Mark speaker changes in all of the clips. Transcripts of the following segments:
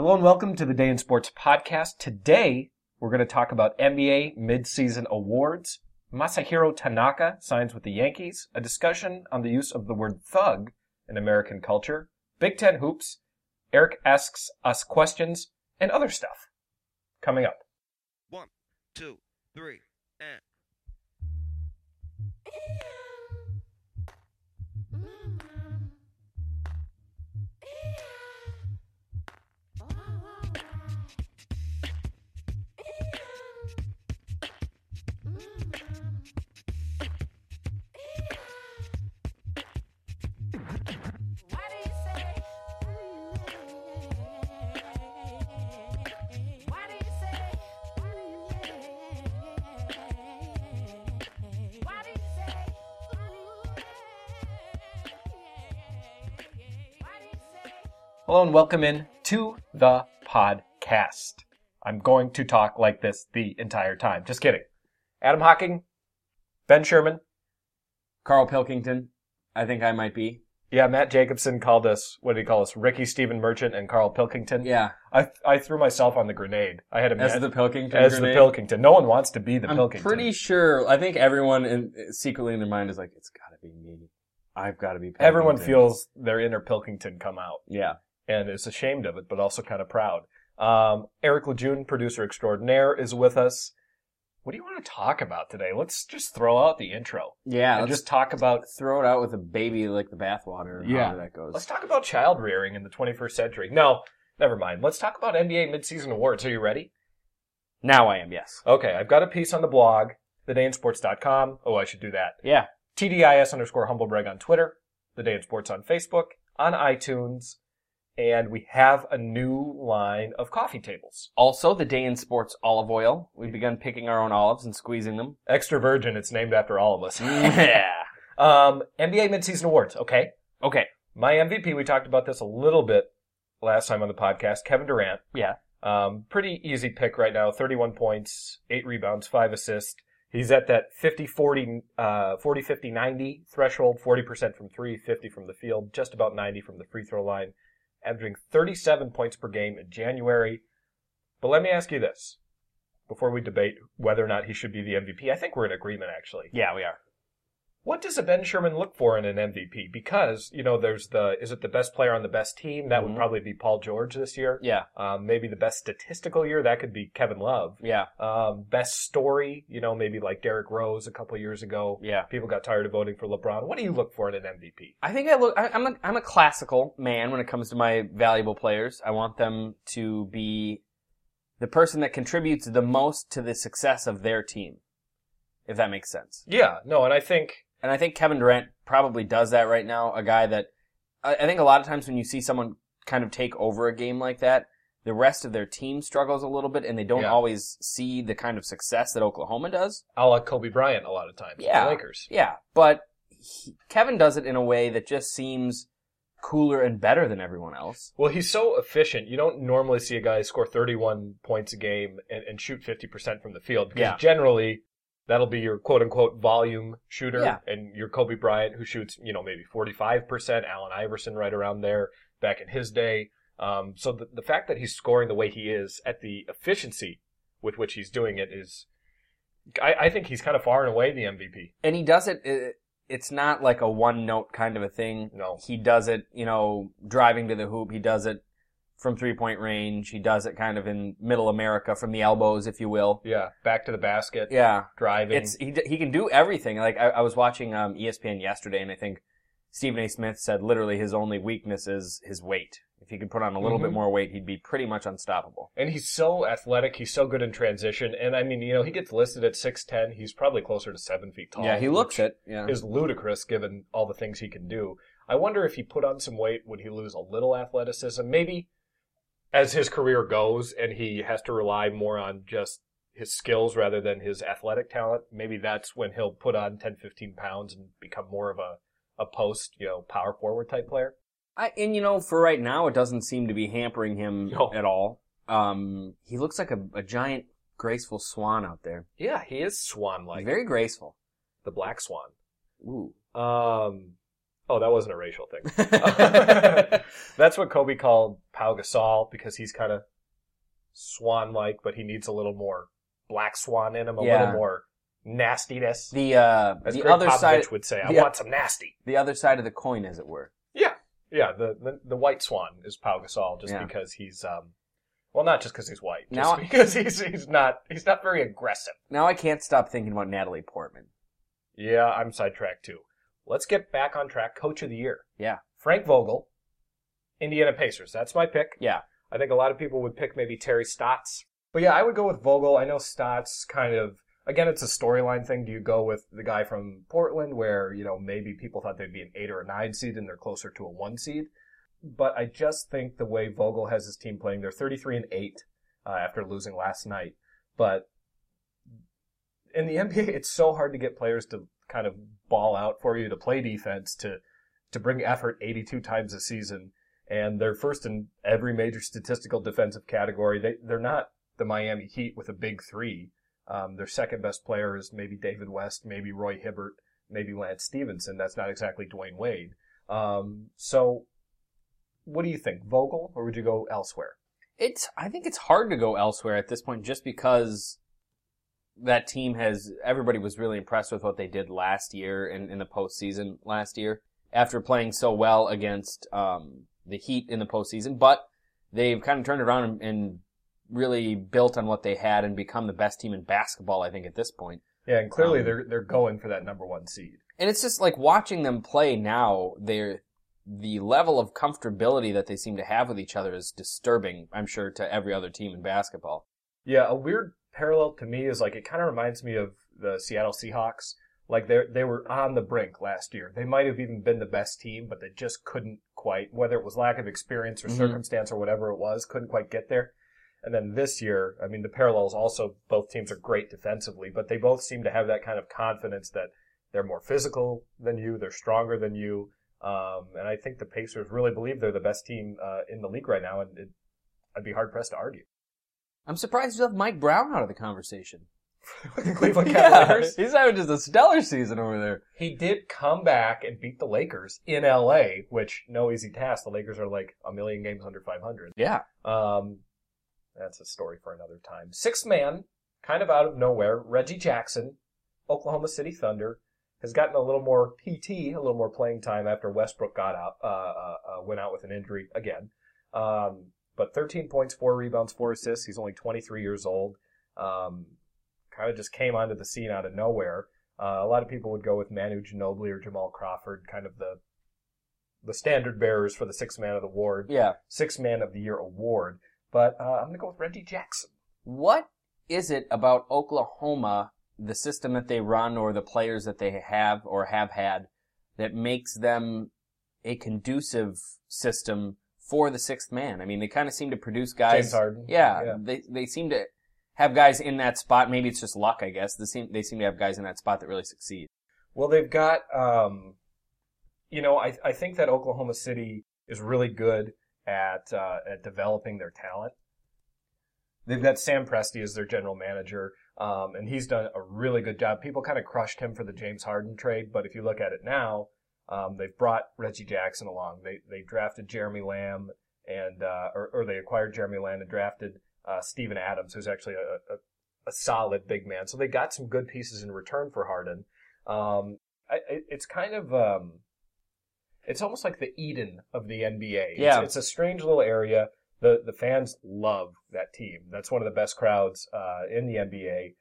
Speaker 1: Hello and welcome to the Day in Sports podcast. Today, we're going to talk about NBA midseason awards. Masahiro Tanaka signs with the Yankees, a discussion on the use of the word thug in American culture, Big Ten hoops, Eric asks us questions, and other stuff. Coming up.
Speaker 2: One, two, three,
Speaker 1: Hello and welcome in to the podcast. I'm going to talk like this the entire time. Just kidding. Adam Hocking, Ben Sherman.
Speaker 3: Carl Pilkington, I think I might be.
Speaker 1: Yeah, Matt Jacobson called us, what did he call us? Ricky Stephen Merchant and Carl Pilkington.
Speaker 3: Yeah,
Speaker 1: I, I threw myself on the grenade. I had a
Speaker 3: as the Pilkington.
Speaker 1: as
Speaker 3: grenade.
Speaker 1: the Pilkington. No one wants to be the
Speaker 3: I'm
Speaker 1: Pilkington.
Speaker 3: pretty sure. I think everyone in, secretly in their mind is like, it's got to be me. I've got to be. Pilkington.
Speaker 1: Everyone feels their inner Pilkington come out
Speaker 3: Yeah.
Speaker 1: And is ashamed of it, but also kind of proud. Um, Eric Lejeune, producer extraordinaire, is with us. What do you want to talk about today? Let's just throw out the intro
Speaker 3: Yeah.
Speaker 1: and
Speaker 3: Let's
Speaker 1: just talk about.
Speaker 3: throw it out with a baby like the bathwater.
Speaker 1: Yeah.
Speaker 3: That goes.
Speaker 1: Let's talk about child rearing in the 21st century. No, never mind. Let's talk about NBA midseason awards. Are you ready?
Speaker 3: now I am. Yes.
Speaker 1: Okay, I've got a piece on the blog, thedayinsports.com. Oh, I should do that.
Speaker 3: Yeah.
Speaker 1: TDIS underscore humblebrag on Twitter, The Day in Sports on Facebook, on iTunes, and we have a new line of coffee tables.
Speaker 3: Also, the day in sports olive oil. We've begun picking our own olives and squeezing them.
Speaker 1: Extra virgin, it's named after all of us.
Speaker 3: yeah.
Speaker 1: um, NBA midseason awards, okay?
Speaker 3: Okay.
Speaker 1: My MVP, we talked about this a little bit last time on the podcast, Kevin Durant.
Speaker 3: Yeah.
Speaker 1: Um, pretty easy pick right now, 31 points, 8 rebounds, 5 assists. He's at that 50 40 uh 40 50 90 threshold, 40% from 3, 50 from the field, just about 90 from the free throw line, averaging 37 points per game in January. But let me ask you this before we debate whether or not he should be the MVP. I think we're in agreement actually.
Speaker 3: Yeah, we are.
Speaker 1: What does a Ben Sherman look for in an MVP? Because, you know, there's the, is it the best player on the best team? That would
Speaker 3: Mhm.
Speaker 1: probably be Paul George this year.
Speaker 3: Yeah.
Speaker 1: Um, maybe the best statistical year, that could be Kevin Love.
Speaker 3: Yeah.
Speaker 1: Um, best story, you know, maybe like Derrick Rose a couple years ago.
Speaker 3: Yeah.
Speaker 1: People got tired of voting for LeBron. What do you look for in an MVP?
Speaker 3: I think I look. I, I'm a I'm a classical man when it comes to my valuable players. I want them to be the person that contributes the most to the success of their team, if that makes sense.
Speaker 1: Yeah, no, and I think,
Speaker 3: And I think Kevin Durant probably does that right now. A guy that I, I think a lot of times when you see someone kind of take over a game like that, the rest of their team struggles a little bit, and they don't
Speaker 1: Yeah.
Speaker 3: always see the kind of success that Oklahoma does.
Speaker 1: a la Kobe Bryant a lot of times. with
Speaker 3: Yeah.
Speaker 1: The Lakers.
Speaker 3: Yeah, but he, Kevin does it in a way that just seems cooler and better than everyone else.
Speaker 1: Well, he's so efficient. You don't normally see a guy score 31 points a game and, and shoot 50% from the field because
Speaker 3: Yeah.
Speaker 1: generally that'll be your quote unquote volume shooter
Speaker 3: Yeah.
Speaker 1: and your Kobe Bryant who shoots, you know, maybe 45%, Allen Iverson right around there back in his day. Um, so the, the fact that he's scoring the way he is at the efficiency with which he's doing it is, I, I think he's kind of far and away the MVP.
Speaker 3: and he does it, it it's not like a one note kind of a thing
Speaker 1: No.
Speaker 3: he does it you know driving to the hoop he does it from three point range he does it kind of in middle america from the elbows if you will
Speaker 1: Yeah. Back to the basket,
Speaker 3: yeah
Speaker 1: driving.
Speaker 3: it's he, he can do everything like i, I was watching um, espn yesterday and i think stephen a smith said literally his only weakness is his weight if he could put on a little bit
Speaker 1: Mhm.
Speaker 3: more weight he'd be pretty much unstoppable
Speaker 1: And he's so athletic. He's so good in transition. And I mean, you know, he gets listed at 6'10. He's probably closer to seven feet tall.
Speaker 3: yeah he looks it yeah
Speaker 1: Is ludicrous given all the things he can do. I wonder if he put on some weight, would he lose a little athleticism? Maybe as his career goes and he has to rely more on just his skills rather than his athletic talent, maybe that's when he'll put on 10, 15 pounds and become more of a, a post, you know, power forward type player.
Speaker 3: I, and you know, for right now, it doesn't seem to be hampering him
Speaker 1: No.
Speaker 3: at all. Um, he looks like a, a giant, graceful swan out there.
Speaker 1: Yeah, he is swan like.
Speaker 3: Very graceful.
Speaker 1: the black swan.
Speaker 3: Ooh.
Speaker 1: Um, Oh, that wasn't a racial thing. That's what Kobe called Pau Gasol because he's kind of swan-like, but he needs a little more black swan in him, a
Speaker 3: Yeah.
Speaker 1: little more nastiness.
Speaker 3: the uh,
Speaker 1: As
Speaker 3: the
Speaker 1: Gregg
Speaker 3: other
Speaker 1: Popovich
Speaker 3: side,
Speaker 1: would say, I want some nasty.
Speaker 3: the other side of the coin, as it were.
Speaker 1: Yeah, yeah. The the, the white swan is Pau Gasol, just
Speaker 3: Yeah.
Speaker 1: because he's um, well, not just because he's white, just
Speaker 3: Now-
Speaker 1: because he's he's not he's not very aggressive.
Speaker 3: Now I can't stop thinking about Natalie Portman.
Speaker 1: Yeah, I'm sidetracked too. Let's get back on track. Coach of the year,
Speaker 3: Yeah,
Speaker 1: Frank Vogel, Indiana Pacers. That's my pick.
Speaker 3: yeah.
Speaker 1: I think a lot of people would pick maybe Terry Stotts. But yeah, I would go with Vogel. I know Stotts kind of, again, it's a storyline thing. Do you go with the guy from Portland where, you know, maybe people thought they'd be an eight or a nine seed and they're closer to a one seed? But I just think the way Vogel has his team playing, they're 33 and eight uh, after losing last night. But in the NBA, it's so hard to get players to kind of ball out for you, to play defense, to, to bring effort 82 times a season and they're first in every major statistical defensive category. They they're not the Miami Heat with a big three. Um, their second best player is maybe David West, maybe Roy Hibbert, maybe Lance Stephenson. That's not exactly Dwyane Wade. Um, so, what do you think, Vogel, or would you go elsewhere?
Speaker 3: It's I think it's hard to go elsewhere at this point just because that team has everybody was really impressed with what they did last year in, in the postseason last year after playing so well against um, the Heat in the postseason, but they've kind of turned around and, and really built on what they had and become the best team in basketball. I think at this point.
Speaker 1: Yeah, and clearly
Speaker 3: Um,
Speaker 1: they're they're going for that number one seed.
Speaker 3: And it's just like watching them play now, they're the level of comfortability that they seem to have with each other is disturbing, I'm sure, to every other team in basketball.
Speaker 1: Yeah, a weird parallel to me is like it kind of reminds me of the Seattle Seahawks. Like they they were on the brink last year. They might have even been the best team, but they just couldn't quite, whether it was lack of experience or
Speaker 3: Mhm.
Speaker 1: circumstance or whatever it was, couldn't quite get there. And then this year, I mean, the parallels also both teams are great defensively, but they both seem to have that kind of confidence that they're more physical than you, they're stronger than you. Um, and I think the Pacers really believe they're the best team uh, in the league right now, and it, I'd be hard pressed to argue.
Speaker 3: I'm surprised you left Mike Brown out of the conversation.
Speaker 1: With the Cleveland
Speaker 3: Yeah,
Speaker 1: Cavaliers.
Speaker 3: he's having just a stellar season over there.
Speaker 1: He did come back and beat the Lakers in LA, which no easy task. The Lakers are like a million games under 500.
Speaker 3: Yeah.
Speaker 1: Um, that's a story for another time. Sixth man, kind of out of nowhere, Reggie Jackson, Oklahoma City Thunder, has gotten a little more PT, a little more playing time after Westbrook got out, uh, uh, uh, went out with an injury again. Um, but 13 points, four rebounds, four assists. He's only 23 years old. Um, kind of just came onto the scene out of nowhere. Uh, a lot of people would go with Manu Ginobili or Jamal Crawford, kind of the the standard bearers for the six man of the award,
Speaker 3: Yeah.
Speaker 1: sixth man of the year award. But uh, I'm gonna go with Reggie Jackson.
Speaker 3: What is it about Oklahoma, the system that they run or the players that they have or have had, that makes them a conducive system for the sixth man? I mean, they kind of seem to produce guys.
Speaker 1: James Harden.
Speaker 3: Yeah,
Speaker 1: Yeah.
Speaker 3: they they seem to have guys in that spot. Maybe it's just luck, I guess. They seem they seem to have guys in that spot that really succeed.
Speaker 1: Well, they've got, um, you know, I I think that Oklahoma City is really good at uh, at developing their talent. They've got Sam Presti as their general manager, um, and he's done a really good job. People kind of crushed him for the James Harden trade, but if you look at it now, um, they've brought Reggie Jackson along. They they drafted Jeremy Lamb and uh, or, or they acquired Jeremy Lamb and drafted uh, Steven Adams, who's actually a, a, a solid big man. So they got some good pieces in return for Harden. Um, I, I- it's kind of um, it's almost like the Eden of the NBA.
Speaker 3: Yeah.
Speaker 1: it's, it's a strange little area. the The fans love that team. That's one of the best crowds uh, in the NBA.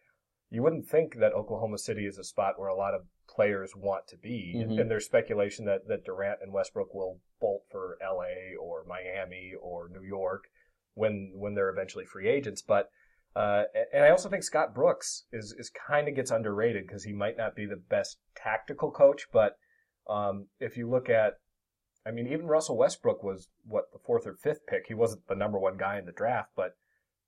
Speaker 1: You wouldn't think that Oklahoma City is a spot where a lot of players want to be, and,
Speaker 3: Mhm.
Speaker 1: and there's speculation that that Durant and Westbrook will bolt for L.A. or Miami or New York when when they're eventually free agents, but. Uh, and I also think Scott Brooks is, is kind of gets underrated because he might not be the best tactical coach, but um, if you look at, I mean, even Russell Westbrook was what the fourth or fifth pick. He wasn't the number one guy in the draft, but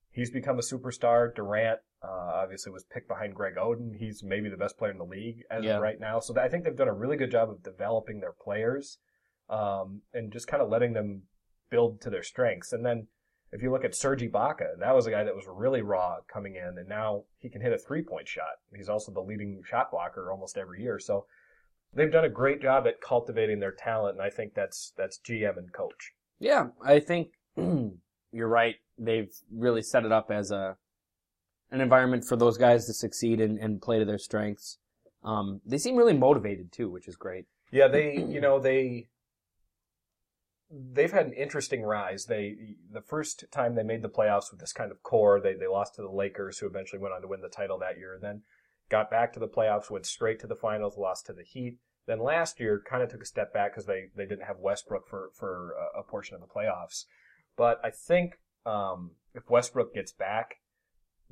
Speaker 1: he's become a superstar. Durant uh, obviously was picked behind Greg Oden. He's maybe the best player in the league as
Speaker 3: Yeah.
Speaker 1: of right now. So I think they've done a really good job of developing their players um, and just kind of letting them build to their strengths. And then if you look at Serge Ibaka, that was a guy that was really raw coming in, and now he can hit a three point shot. He's also the leading shot blocker almost every year. So they've done a great job at cultivating their talent, and I think that's that's GM and coach.
Speaker 3: Yeah, I think you're right. They've really set it up as a an environment for those guys to succeed and, and play to their strengths. Um, they seem really motivated too, which is great.
Speaker 1: Yeah, they you know they they've had an interesting rise. They the first time they made the playoffs with this kind of core, they they lost to the Lakers, who eventually went on to win the title that year, and then got back to the playoffs, went straight to the finals, lost to the Heat. Then last year, kind of took a step back because they they didn't have Westbrook for for a, portion of the playoffs. But I think um, if Westbrook gets back,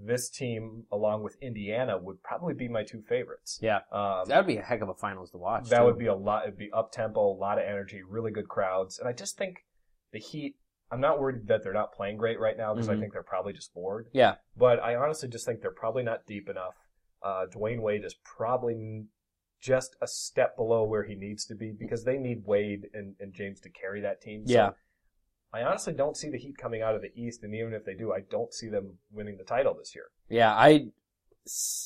Speaker 1: this team, along with Indiana, would probably be my two favorites.
Speaker 3: Yeah,
Speaker 1: Um,
Speaker 3: that would be a heck of a finals to watch.
Speaker 1: that
Speaker 3: too.
Speaker 1: would be a lot. It'd be up tempo, a lot of energy, really good crowds, and I just think the Heat. I'm not worried that they're not playing great right now because I
Speaker 3: Mhm.
Speaker 1: think they're probably just bored.
Speaker 3: yeah.
Speaker 1: But I honestly just think they're probably not deep enough. Uh, Dwyane Wade is probably just a step below where he needs to be because they need Wade and, and James to carry that team. So
Speaker 3: Yeah.
Speaker 1: I honestly don't see the Heat coming out of the East, and even if they do, I don't see them winning the title this year.
Speaker 3: Yeah, I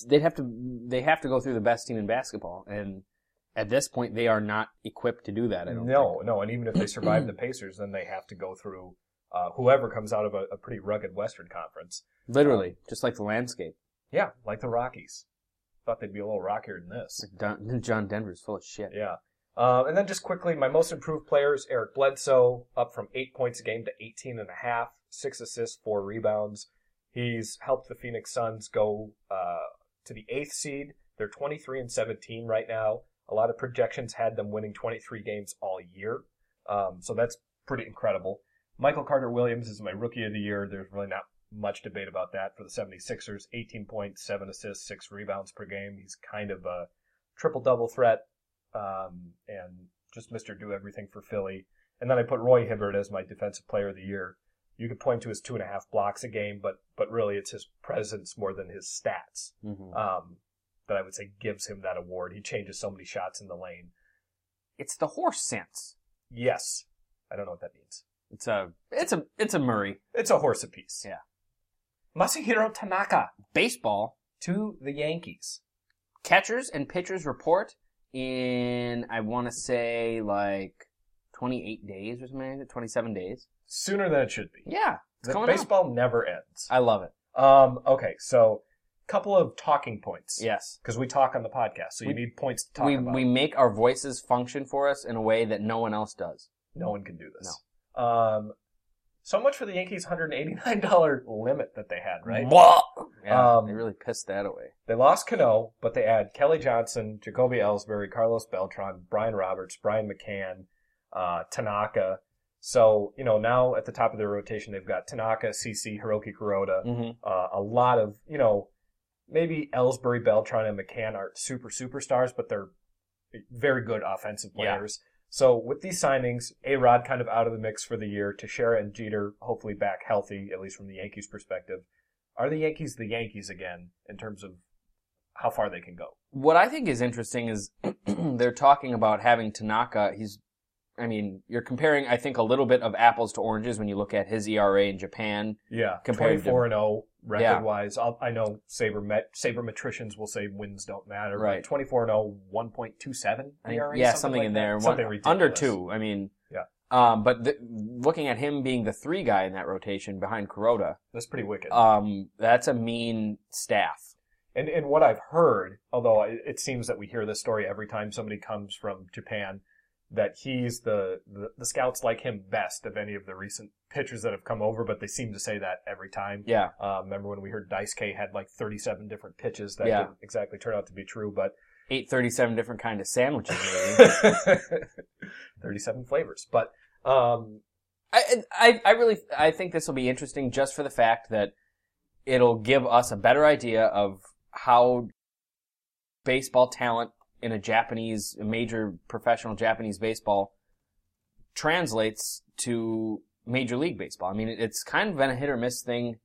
Speaker 3: they'd have to they have to go through the best team in basketball, and at this point they are not equipped to do that. I don't
Speaker 1: No,
Speaker 3: think.
Speaker 1: no, and even if they survive the Pacers, then they have to go through uh, whoever comes out of a, a pretty rugged Western Conference.
Speaker 3: literally, just like the landscape.
Speaker 1: Yeah, like the Rockies. Thought they'd be a little rockier than this.
Speaker 3: Don, John Denver's full of shit.
Speaker 1: Yeah. Uh, and then just quickly, my most improved players, Eric Bledsoe, up from eight points a game to 18 and a half, six assists, four rebounds. He's helped the Phoenix Suns go uh, to the eighth seed. They're 23 and 17 right now. A lot of projections had them winning 23 games all year. Um, so that's pretty incredible. Michael Carter Williams is my rookie of the year. There's really not much debate about that for the 76ers. 18 points, 7 assists, 6 rebounds per game. He's kind of a triple double threat um, and just Mr. Do Everything for Philly. And then I put Roy Hibbert as my defensive player of the year. You could point to his two and a half blocks a game, but but really it's his presence more than his stats
Speaker 3: hmm
Speaker 1: um, that I would say gives him that award. He changes so many shots in the lane.
Speaker 3: It's the horse sense.
Speaker 1: Yes, I don't know what that means.
Speaker 3: It's a it's a it's a Murray
Speaker 1: It's a horse apiece.
Speaker 3: Yeah.
Speaker 1: Masahiro Tanaka
Speaker 3: baseball.
Speaker 1: to the Yankees.
Speaker 3: Catchers and pitchers report in I want to say like 28 days or something like that, 27 days.
Speaker 1: Sooner than it should be.
Speaker 3: Yeah,
Speaker 1: The
Speaker 3: coming up.
Speaker 1: baseball never ends.
Speaker 3: I love it.
Speaker 1: Um, okay, so couple of talking points.
Speaker 3: Yes.
Speaker 1: Because we talk on the podcast, so you
Speaker 3: We-
Speaker 1: need points to talk
Speaker 3: We,
Speaker 1: about.
Speaker 3: we make our voices function for us in a way that no one else does.
Speaker 1: no one can do this. No. Um, so much for the Yankees' $189 limit that they had, right?
Speaker 3: Yeah,
Speaker 1: Um,
Speaker 3: they really pissed that away.
Speaker 1: They lost Cano, but they add Kelly Johnson, Jacoby Ellsbury, Carlos Beltran, Brian Roberts, Brian McCann, uh, Tanaka. So, you know, now at the top of their rotation, they've got Tanaka, CC, Hiroki Kuroda,
Speaker 3: hmm
Speaker 1: uh, a lot of, you know, maybe Ellsbury, Beltran, and McCann aren't super superstars, but they're very good offensive
Speaker 3: Yeah.
Speaker 1: players. So with these signings, A Rod kind of out of the mix for the year, Teixeira and Jeter hopefully back healthy, at least from the Yankees' perspective. Are the Yankees the Yankees again in terms of how far they can go?
Speaker 3: What I think is interesting is they're talking about having Tanaka. He's, I mean, you're comparing, I think, a little bit of apples to oranges when you look at his ERA in Japan.
Speaker 1: Yeah,
Speaker 3: Compared to-
Speaker 1: 24 and 0 record
Speaker 3: Yeah.
Speaker 1: wise. I'll, I know saber met, sabermetricians will say wins don't matter.
Speaker 3: Right.
Speaker 1: 24 and 0, 1.27
Speaker 3: I think-
Speaker 1: ERA,
Speaker 3: yeah, something,
Speaker 1: like
Speaker 3: in
Speaker 1: that.
Speaker 3: there.
Speaker 1: Something
Speaker 3: One- under two. I mean,
Speaker 1: Yeah.
Speaker 3: Um, but th- looking at him being the three guy in that rotation behind Kuroda,
Speaker 1: That's pretty wicked.
Speaker 3: um, that's a mean staff.
Speaker 1: And and what I've heard, although it seems that we hear this story every time somebody comes from Japan, that he's the, the the scouts like him best of any of the recent pitchers that have come over. But they seem to say that every time.
Speaker 3: Yeah.
Speaker 1: Uh, remember when we heard Dice K had like 37 different pitches that
Speaker 3: Yeah.
Speaker 1: didn't exactly turn out to be true, but
Speaker 3: 837 different kind of sandwiches, maybe.
Speaker 1: 37 flavors. But um,
Speaker 3: I, I, I really, I think this will be interesting just for the fact that it'll give us a better idea of how baseball talent in a Japanese, a major professional Japanese baseball translates to Major League Baseball. I mean, it's kind of been a hit or miss thing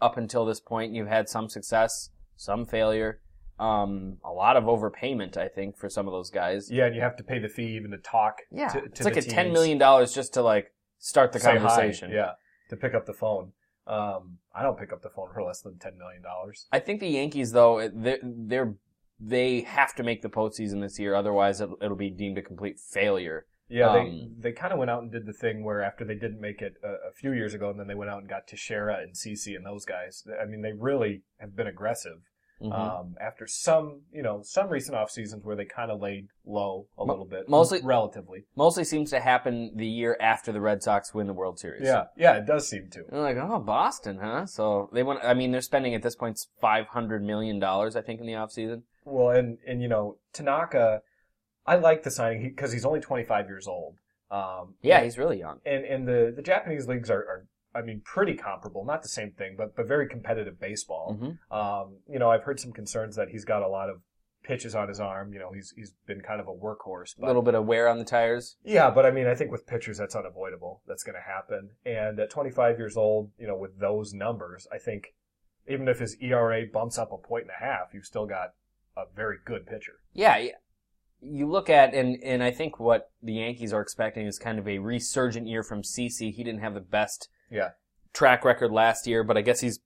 Speaker 3: up until this point. You've had some success, some failure, um, a lot of overpayment, I think, for some of those guys.
Speaker 1: yeah, and you have to pay the fee even to talk.
Speaker 3: Yeah,
Speaker 1: to,
Speaker 3: it's like a ten million dollars just to like start the
Speaker 1: Say hi,
Speaker 3: conversation.
Speaker 1: Yeah, to pick up the phone. Um, I don't pick up the phone for less than ten million dollars.
Speaker 3: I think the Yankees, though, they're, they're they have to make the postseason this year, otherwise it'll, it'll be deemed a complete failure.
Speaker 1: Yeah,
Speaker 3: Um,
Speaker 1: they they kind of went out and did the thing where after they didn't make it a, a few years ago, and then they went out and got Teixeira and CC and those guys. I mean, they really have been aggressive.
Speaker 3: Mhm.
Speaker 1: Um, after some, you know, some recent off seasons where they kind of laid low a little bit,
Speaker 3: mostly-
Speaker 1: relatively.
Speaker 3: Mostly seems to happen the year after the Red Sox win the World Series.
Speaker 1: Yeah, yeah, it does seem to.
Speaker 3: They're like, oh, Boston, huh? So they want. I mean, they're spending at this point five hundred million dollars, I think, in the offseason.
Speaker 1: Well, and and you know, Tanaka, I like the signing because he's only 25 years old. Um,
Speaker 3: Yeah, he's really young.
Speaker 1: and and the the Japanese leagues are, are I mean pretty comparable, not the same thing, but but very competitive baseball.
Speaker 3: hmm
Speaker 1: Um, you know, I've heard some concerns that he's got a lot of pitches on his arm. You know, he's he's been kind of a workhorse.
Speaker 3: A little bit of wear on the tires.
Speaker 1: yeah, but I mean, I think with pitchers that's unavoidable. That's going to happen. And at 25 years old, you know, with those numbers, I think even if his ERA bumps up a point and a half, you've still got a very good pitcher.
Speaker 3: Yeah, you look at and and I think what the Yankees are expecting is kind of a resurgent year from CC. He didn't have the best
Speaker 1: Yeah.
Speaker 3: track record last year, but I guess he's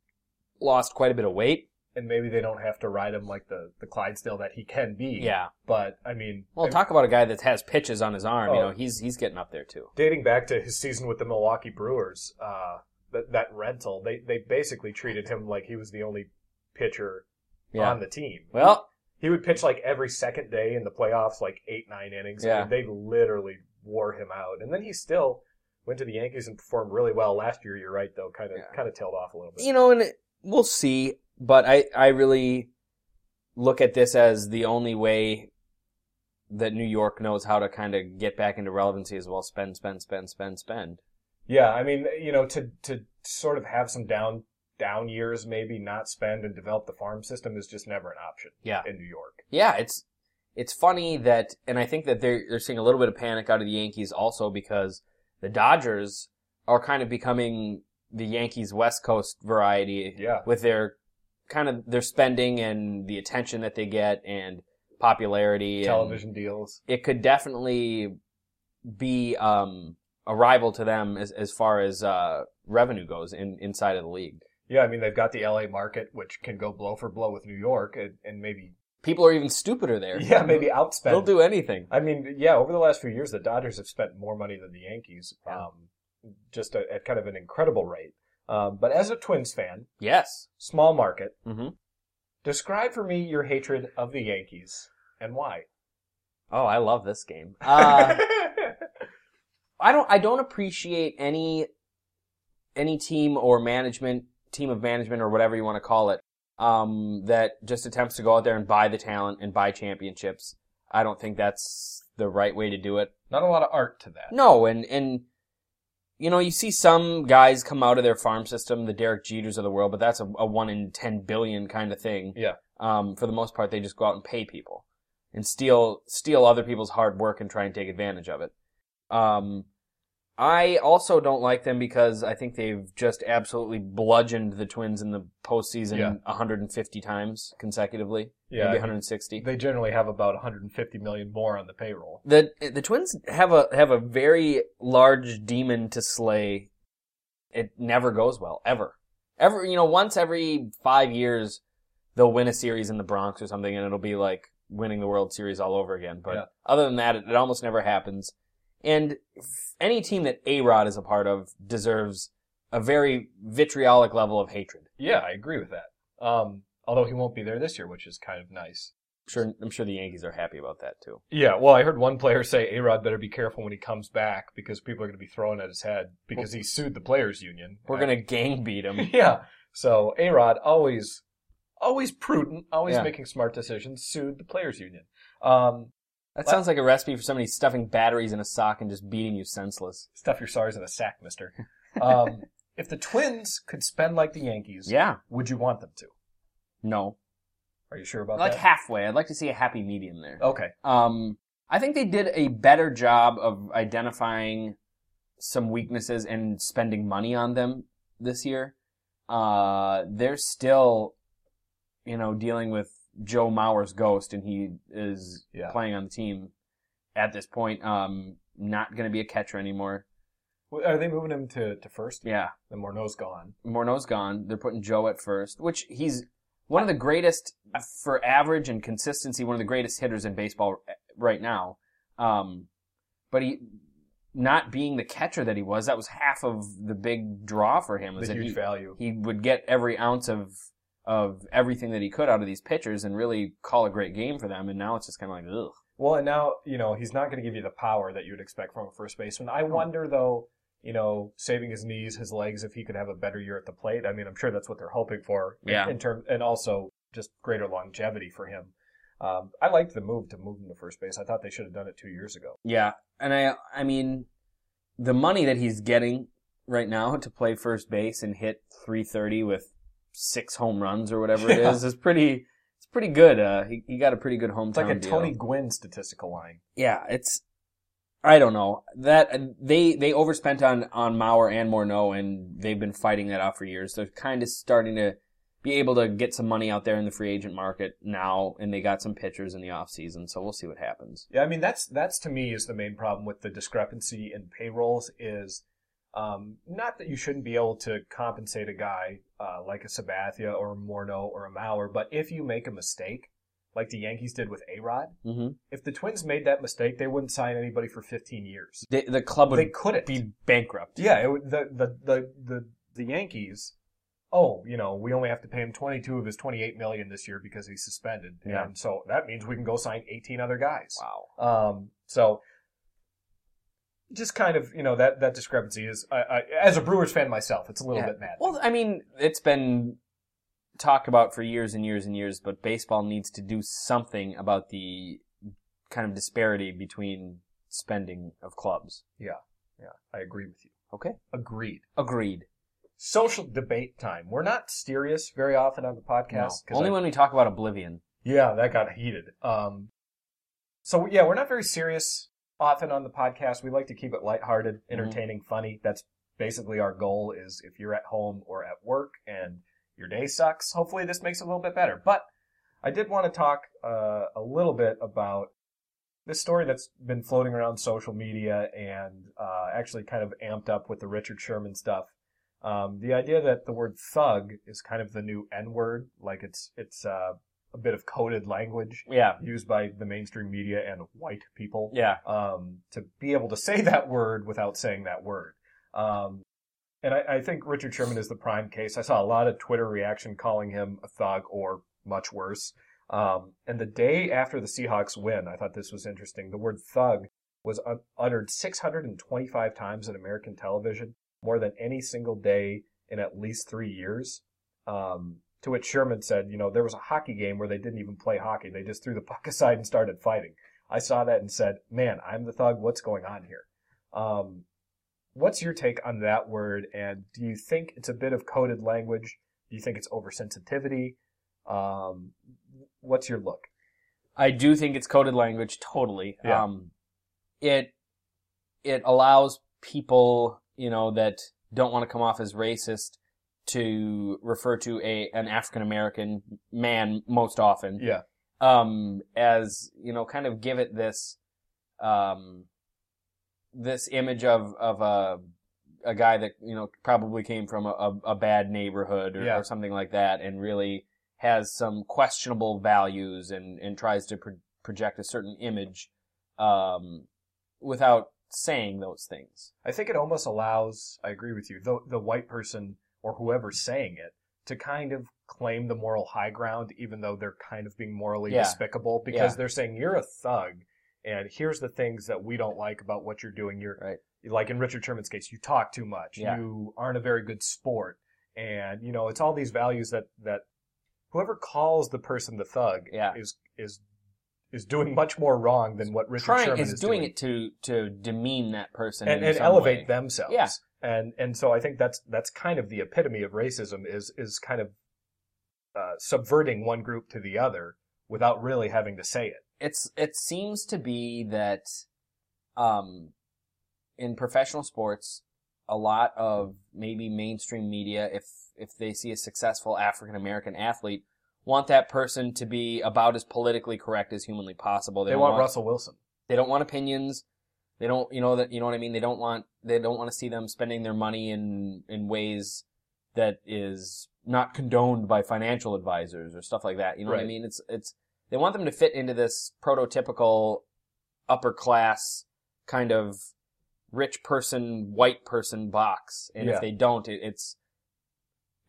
Speaker 3: lost quite a bit of weight.
Speaker 1: And maybe they don't have to ride him like the, the Clydesdale that he can be.
Speaker 3: Yeah.
Speaker 1: But, I mean,
Speaker 3: Well, talk about a guy that has pitches on his arm. You
Speaker 1: Oh.
Speaker 3: know, he's he's getting up there too.
Speaker 1: dating back to his season with the Milwaukee Brewers, uh, that, that rental, they, they basically treated him like he was the only pitcher
Speaker 3: Yeah.
Speaker 1: on the team.
Speaker 3: Well,
Speaker 1: He would pitch like every second day in the playoffs, like eight, nine innings.
Speaker 3: Yeah.
Speaker 1: Mean, they literally wore him out. And then he still went to the Yankees and performed really well last year. You're right, though. Kind of,
Speaker 3: Yeah.
Speaker 1: kind of tailed off a little bit.
Speaker 3: you know, and it- we'll see. But I I really look at this as the only way that New York knows how to kind of get back into relevancy as well. Spend, spend, spend, spend, spend.
Speaker 1: Yeah, I mean, you know, to to sort of have some down down years, maybe not spend and develop the farm system is just never an option.
Speaker 3: Yeah.
Speaker 1: in New York.
Speaker 3: Yeah, it's it's funny that, and I think that they're they're seeing a little bit of panic out of the Yankees also because the Dodgers are kind of becoming the Yankees West Coast variety
Speaker 1: Yeah,
Speaker 3: with their kind of their spending and the attention that they get and popularity. and
Speaker 1: television deals.
Speaker 3: it could definitely be um, a rival to them as as far as uh, revenue goes in inside of the league.
Speaker 1: Yeah, I mean they've got the LA market, which can go blow for blow with New York, and, and maybe
Speaker 3: People are even stupider there.
Speaker 1: yeah, maybe outspend.
Speaker 3: they'll do anything.
Speaker 1: I mean, yeah, over the last few years, the Dodgers have spent more money than the Yankees,
Speaker 3: Yeah.
Speaker 1: um, just at, at kind of an incredible rate. Um, but as a Twins fan,
Speaker 3: Yes.
Speaker 1: small market,
Speaker 3: hmm
Speaker 1: describe for me your hatred of the Yankees and why.
Speaker 3: Oh, I love this game. Uh, I don't. I don't appreciate any any team or management team of management or whatever you want to call it um, that just attempts to go out there and buy the talent and buy championships. I don't think that's the right way to do it.
Speaker 1: Not a lot of art to that.
Speaker 3: No, and and you know you see some guys come out of their farm system, the Derek Jeters of the world, but that's a, a one in ten billion kind of thing.
Speaker 1: Yeah.
Speaker 3: Um, for the most part, they just go out and pay people and steal steal other people's hard work and try and take advantage of it. Um, I also don't like them because I think they've just absolutely bludgeoned the Twins in the postseason
Speaker 1: Yeah.
Speaker 3: 150 times consecutively,
Speaker 1: Yeah,
Speaker 3: maybe 160.
Speaker 1: they generally have about 150 million more on the payroll.
Speaker 3: The the Twins have a have a very large demon to slay. It never goes well ever. Ever you know once every five years they'll win a series in the Bronx or something and it'll be like winning the World Series all over again. But
Speaker 1: Yeah.
Speaker 3: other than that, it, it almost never happens. And any team that A Rod is a part of deserves a very vitriolic level of hatred.
Speaker 1: Yeah, I agree with that. Um, although he won't be there this year, which is kind of nice.
Speaker 3: I'm sure I'm sure the Yankees are happy about that too.
Speaker 1: Yeah, well, I heard one player say A-Rod better be careful when he comes back because people are going to be throwing at his head because he sued the players union.
Speaker 3: We're gonna gang beat him.
Speaker 1: yeah. So A-Rod always, always prudent, always
Speaker 3: Yeah.
Speaker 1: making smart decisions. Sued the players union. Um,
Speaker 3: That sounds like a recipe for somebody stuffing batteries in a sock and just beating you senseless.
Speaker 1: stuff your SARS in a sack, Mister. Um, if the Twins could spend like the Yankees,
Speaker 3: Yeah.
Speaker 1: would you want them to?
Speaker 3: No.
Speaker 1: Are you sure about
Speaker 3: Like
Speaker 1: that?
Speaker 3: Like halfway. I'd like to see a happy medium there.
Speaker 1: okay.
Speaker 3: Um, I think they did a better job of identifying some weaknesses and spending money on them this year. Uh, they're still, you know, dealing with Joe Mauer's ghost, and he is
Speaker 1: Yeah.
Speaker 3: playing on the team at this point. Um, not going to be a catcher anymore.
Speaker 1: Are they moving him to, to first?
Speaker 3: Yeah.
Speaker 1: Then Morneau's gone.
Speaker 3: Morneau's gone. They're putting Joe at first, which he's one of the greatest for average and consistency. One of the greatest hitters in baseball right now. Um, but he not being the catcher that he was, that was half of the big draw for him. Was
Speaker 1: The huge
Speaker 3: he,
Speaker 1: value.
Speaker 3: he would get every ounce of of everything that he could out of these pitchers and really call a great game for them. And now it's just kind of like, ugh.
Speaker 1: Well, and now, you know, he's not going to give you the power that you would expect from a first baseman. I wonder, though, you know, saving his knees, his legs, if he could have a better year at the plate. I mean, I'm sure that's what they're hoping for.
Speaker 3: Yeah.
Speaker 1: In, terms, and also just greater longevity for him. Um, I liked the move to move him to first base. I thought they should have done it two years ago.
Speaker 3: Yeah, and I I mean, the money that he's getting right now to play first base and hit 330 with six home runs or whatever it
Speaker 1: Yeah.
Speaker 3: is is pretty. It's pretty good. Uh, he, he got a pretty good hometown
Speaker 1: It's like a
Speaker 3: deal.
Speaker 1: Tony Gwynn statistical line.
Speaker 3: Yeah, it's. I don't know that they they overspent on on Mauer and Morneau, and they've been fighting that out for years. They're kind of starting to be able to get some money out there in the free agent market now, and they got some pitchers in the off season. So we'll see what happens.
Speaker 1: Yeah, I mean that's that's to me is the main problem with the discrepancy in payrolls is um, not that you shouldn't be able to compensate a guy uh, like a Sabathia or a Morneau or a Mauer, but if you make a mistake, like the Yankees did with A Rod,
Speaker 3: hmm
Speaker 1: if the Twins made that mistake, they wouldn't sign anybody for 15 years.
Speaker 3: The, the club would
Speaker 1: They couldn't.
Speaker 3: be bankrupt.
Speaker 1: Yeah, it, the, the the the the Yankees. Oh, you know, we only have to pay him 22 of his 28 million this year because he's suspended,
Speaker 3: Yeah.
Speaker 1: and so that means we can go sign 18 other guys.
Speaker 3: Wow.
Speaker 1: Um, so just kind of, you know, that, that discrepancy is, I, I, as a Brewers fan myself, it's a little
Speaker 3: Yeah.
Speaker 1: bit mad.
Speaker 3: Well, I mean, it's been talked about for years and years and years, but baseball needs to do something about the kind of disparity between spending of clubs.
Speaker 1: yeah, yeah, I agree with you.
Speaker 3: Okay.
Speaker 1: Agreed.
Speaker 3: Agreed.
Speaker 1: Social debate time. We're not serious very often on the podcast. No.
Speaker 3: Only
Speaker 1: I-
Speaker 3: when we talk about Oblivion.
Speaker 1: Yeah, that got heated. Um, so yeah, we're not very serious often on the podcast. We like to keep it lighthearted, entertaining, funny. That's basically our goal is if you're at home or at work and your day sucks, hopefully this makes it a little bit better. But I did want to talk uh, a little bit about this story that's been floating around social media and uh, actually kind of amped up with the Richard Sherman stuff. Um, the idea that the word thug is kind of the new N word, like it's it's uh, a bit of coded language
Speaker 3: Yeah.
Speaker 1: used by the mainstream media and white people
Speaker 3: Yeah.
Speaker 1: um, to be able to say that word without saying that word. Um, and I, I think Richard Sherman is the prime case. I saw a lot of Twitter reaction calling him a thug or much worse. Um, and the day after the Seahawks win, I thought this was interesting. The word thug was uttered 625 times in American television, more than any single day in at least three years. Um, to which Sherman said, you know, there was a hockey game where they didn't even play hockey. They just threw the puck aside and started fighting. I saw that and said, man, I'm the thug. What's going on here? Um, what's your take on that word? And do you think it's a bit of coded language? Do you think it's oversensitivity? Um, what's your look?
Speaker 3: I do think it's coded language totally.
Speaker 1: Yeah.
Speaker 3: Um, it it allows people, you know, that don't want to come off as racist to refer to a an African American man most often.
Speaker 1: Yeah.
Speaker 3: Um, as you know, kind of give it this um this image of of a a guy that you know probably came from a, a, a bad neighborhood or,
Speaker 1: Yeah.
Speaker 3: or something like that, and really has some questionable values and and tries to pro- project a certain image um, without saying those things.
Speaker 1: I think it almost allows, I agree with you, the, the white person or whoever's saying it to kind of claim the moral high ground, even though they're kind of being morally
Speaker 3: Yeah.
Speaker 1: despicable because
Speaker 3: Yeah.
Speaker 1: they're saying you're a thug and here's the things that we don't like about what you're doing. You're
Speaker 3: Right.
Speaker 1: like in Richard Sherman's case, you talk too much.
Speaker 3: Yeah.
Speaker 1: You aren't a very good sport. And, you know, it's all these values that, that whoever calls the person the thug is, is, is doing much more wrong than what Richard
Speaker 3: Trying
Speaker 1: Sherman
Speaker 3: is,
Speaker 1: is
Speaker 3: doing, it to to demean that person
Speaker 1: and, and elevate
Speaker 3: way.
Speaker 1: themselves.
Speaker 3: Yeah.
Speaker 1: And and so I think that's that's kind of the epitome of racism is is kind of uh, subverting one group to the other without really having to say it.
Speaker 3: it's it seems to be that um in professional sports a lot of maybe mainstream media if if they see a successful African American athlete want that person to be about as politically correct as humanly possible
Speaker 1: They,
Speaker 3: don't
Speaker 1: want, Russell Wilson.
Speaker 3: they don't want opinions they don't you know that you know what I mean they don't want they don't want to see them spending their money in in ways that is not condoned by financial advisors or stuff like that. You know what I mean? It's it's they want them to fit into this prototypical upper class kind of rich person, white person box, and
Speaker 1: Yeah.
Speaker 3: if they don't, it, it's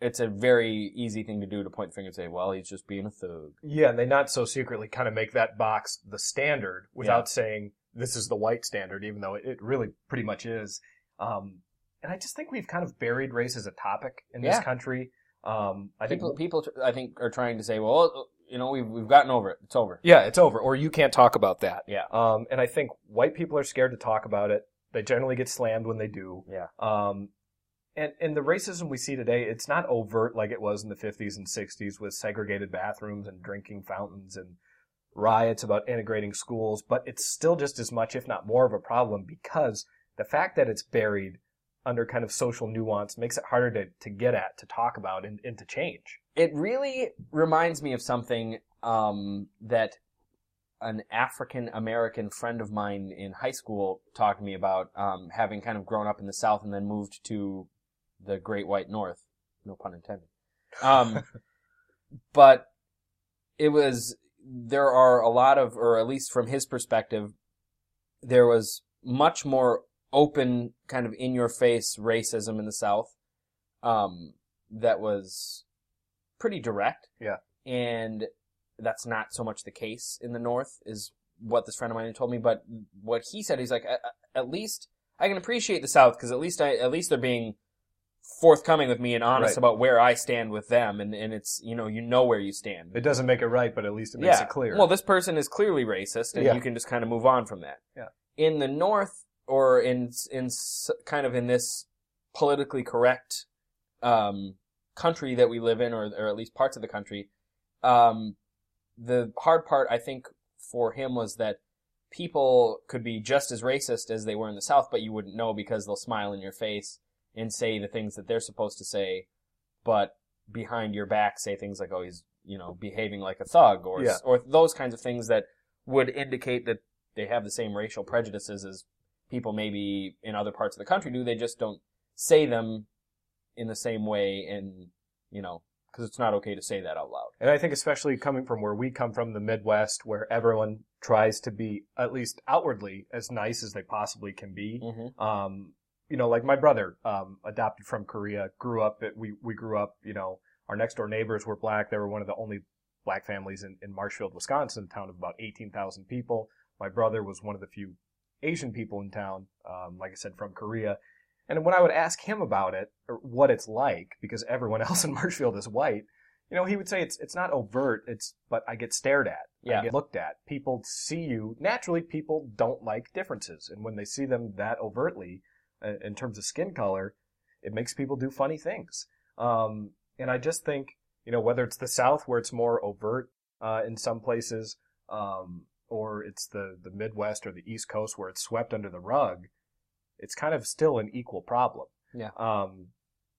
Speaker 3: it's a very easy thing to do to point the finger and say, "Well, he's just being a thug."
Speaker 1: Yeah, and they not so secretly kind of make that box the standard without saying this is the white standard, even though it, it really pretty much is. Um, and I just think we've kind of buried race as a topic in this country. Um, I think
Speaker 3: People, people, I think, are trying to say, "Well, you know, we've we've gotten over it. It's over."
Speaker 1: Yeah, it's over, or you can't talk about that.
Speaker 3: Yeah.
Speaker 1: Um, and I think white people are scared to talk about it. They generally get slammed when they do.
Speaker 3: Yeah.
Speaker 1: Um, and and the racism we see today, it's not overt like it was in the 50s and 60s with segregated bathrooms and drinking fountains and riots about integrating schools, but it's still just as much, if not more, of a problem because the fact that it's buried under kind of social nuance makes it harder to, to get at, to talk about, and, and to change.
Speaker 3: It really reminds me of something um, that an African American friend of mine in high school talked to me about, um, having kind of grown up in the South and then moved to the Great White North. No pun intended. Um, but it was there are a lot of, or at least from his perspective, there was much more open, kind of in your face racism in the South. Um, that was pretty direct.
Speaker 1: Yeah.
Speaker 3: And that's not so much the case in the North, is what this friend of mine told me. But what he said, he's like, at, at least I can appreciate the South because at least I, at least they're being forthcoming with me and honest
Speaker 1: Right.
Speaker 3: about where I stand with them, and and it's you know you know where you stand.
Speaker 1: It doesn't make it right, but at least it makes it clear.
Speaker 3: Well, this person is clearly racist, and
Speaker 1: Yeah.
Speaker 3: you can just kind of move on from that.
Speaker 1: Yeah.
Speaker 3: In the North, or in in kind of in this politically correct um, country that we live in, or or at least parts of the country, um, the hard part I think for him was that people could be just as racist as they were in the South, but you wouldn't know because they'll smile in your face and say the things that they're supposed to say, but behind your back say things like, "Oh, he's you know behaving like a thug," or
Speaker 1: Yeah.
Speaker 3: or those kinds of things that would indicate that they have the same racial prejudices as people maybe in other parts of the country do. They just don't say them in the same way, and you know, because it's not okay to say that out loud.
Speaker 1: And I think especially coming from where we come from, the Midwest, where everyone tries to be at least outwardly as nice as they possibly can be.
Speaker 3: Mm-hmm.
Speaker 1: Um, you know, like my brother, um, adopted from Korea, grew up. We we grew up. You know, our next door neighbors were black. They were one of the only black families in, in Marshfield, Wisconsin, a town of about eighteen thousand people. My brother was one of the few Asian people in town. Um, like I said, from Korea. And when I would ask him about it, or what it's like, because everyone else in Marshfield is white, you know, he would say it's it's not overt. It's but I get stared at.
Speaker 3: Yeah.
Speaker 1: I get looked at. People see you. Naturally, people don't like differences, and when they see them that overtly, in terms of skin color, it makes people do funny things. Um, and I just think, you know, whether it's the South where it's more overt uh, in some places, um, or it's the the Midwest or the East Coast where it's swept under the rug, it's kind of still an equal problem.
Speaker 3: Yeah.
Speaker 1: Um,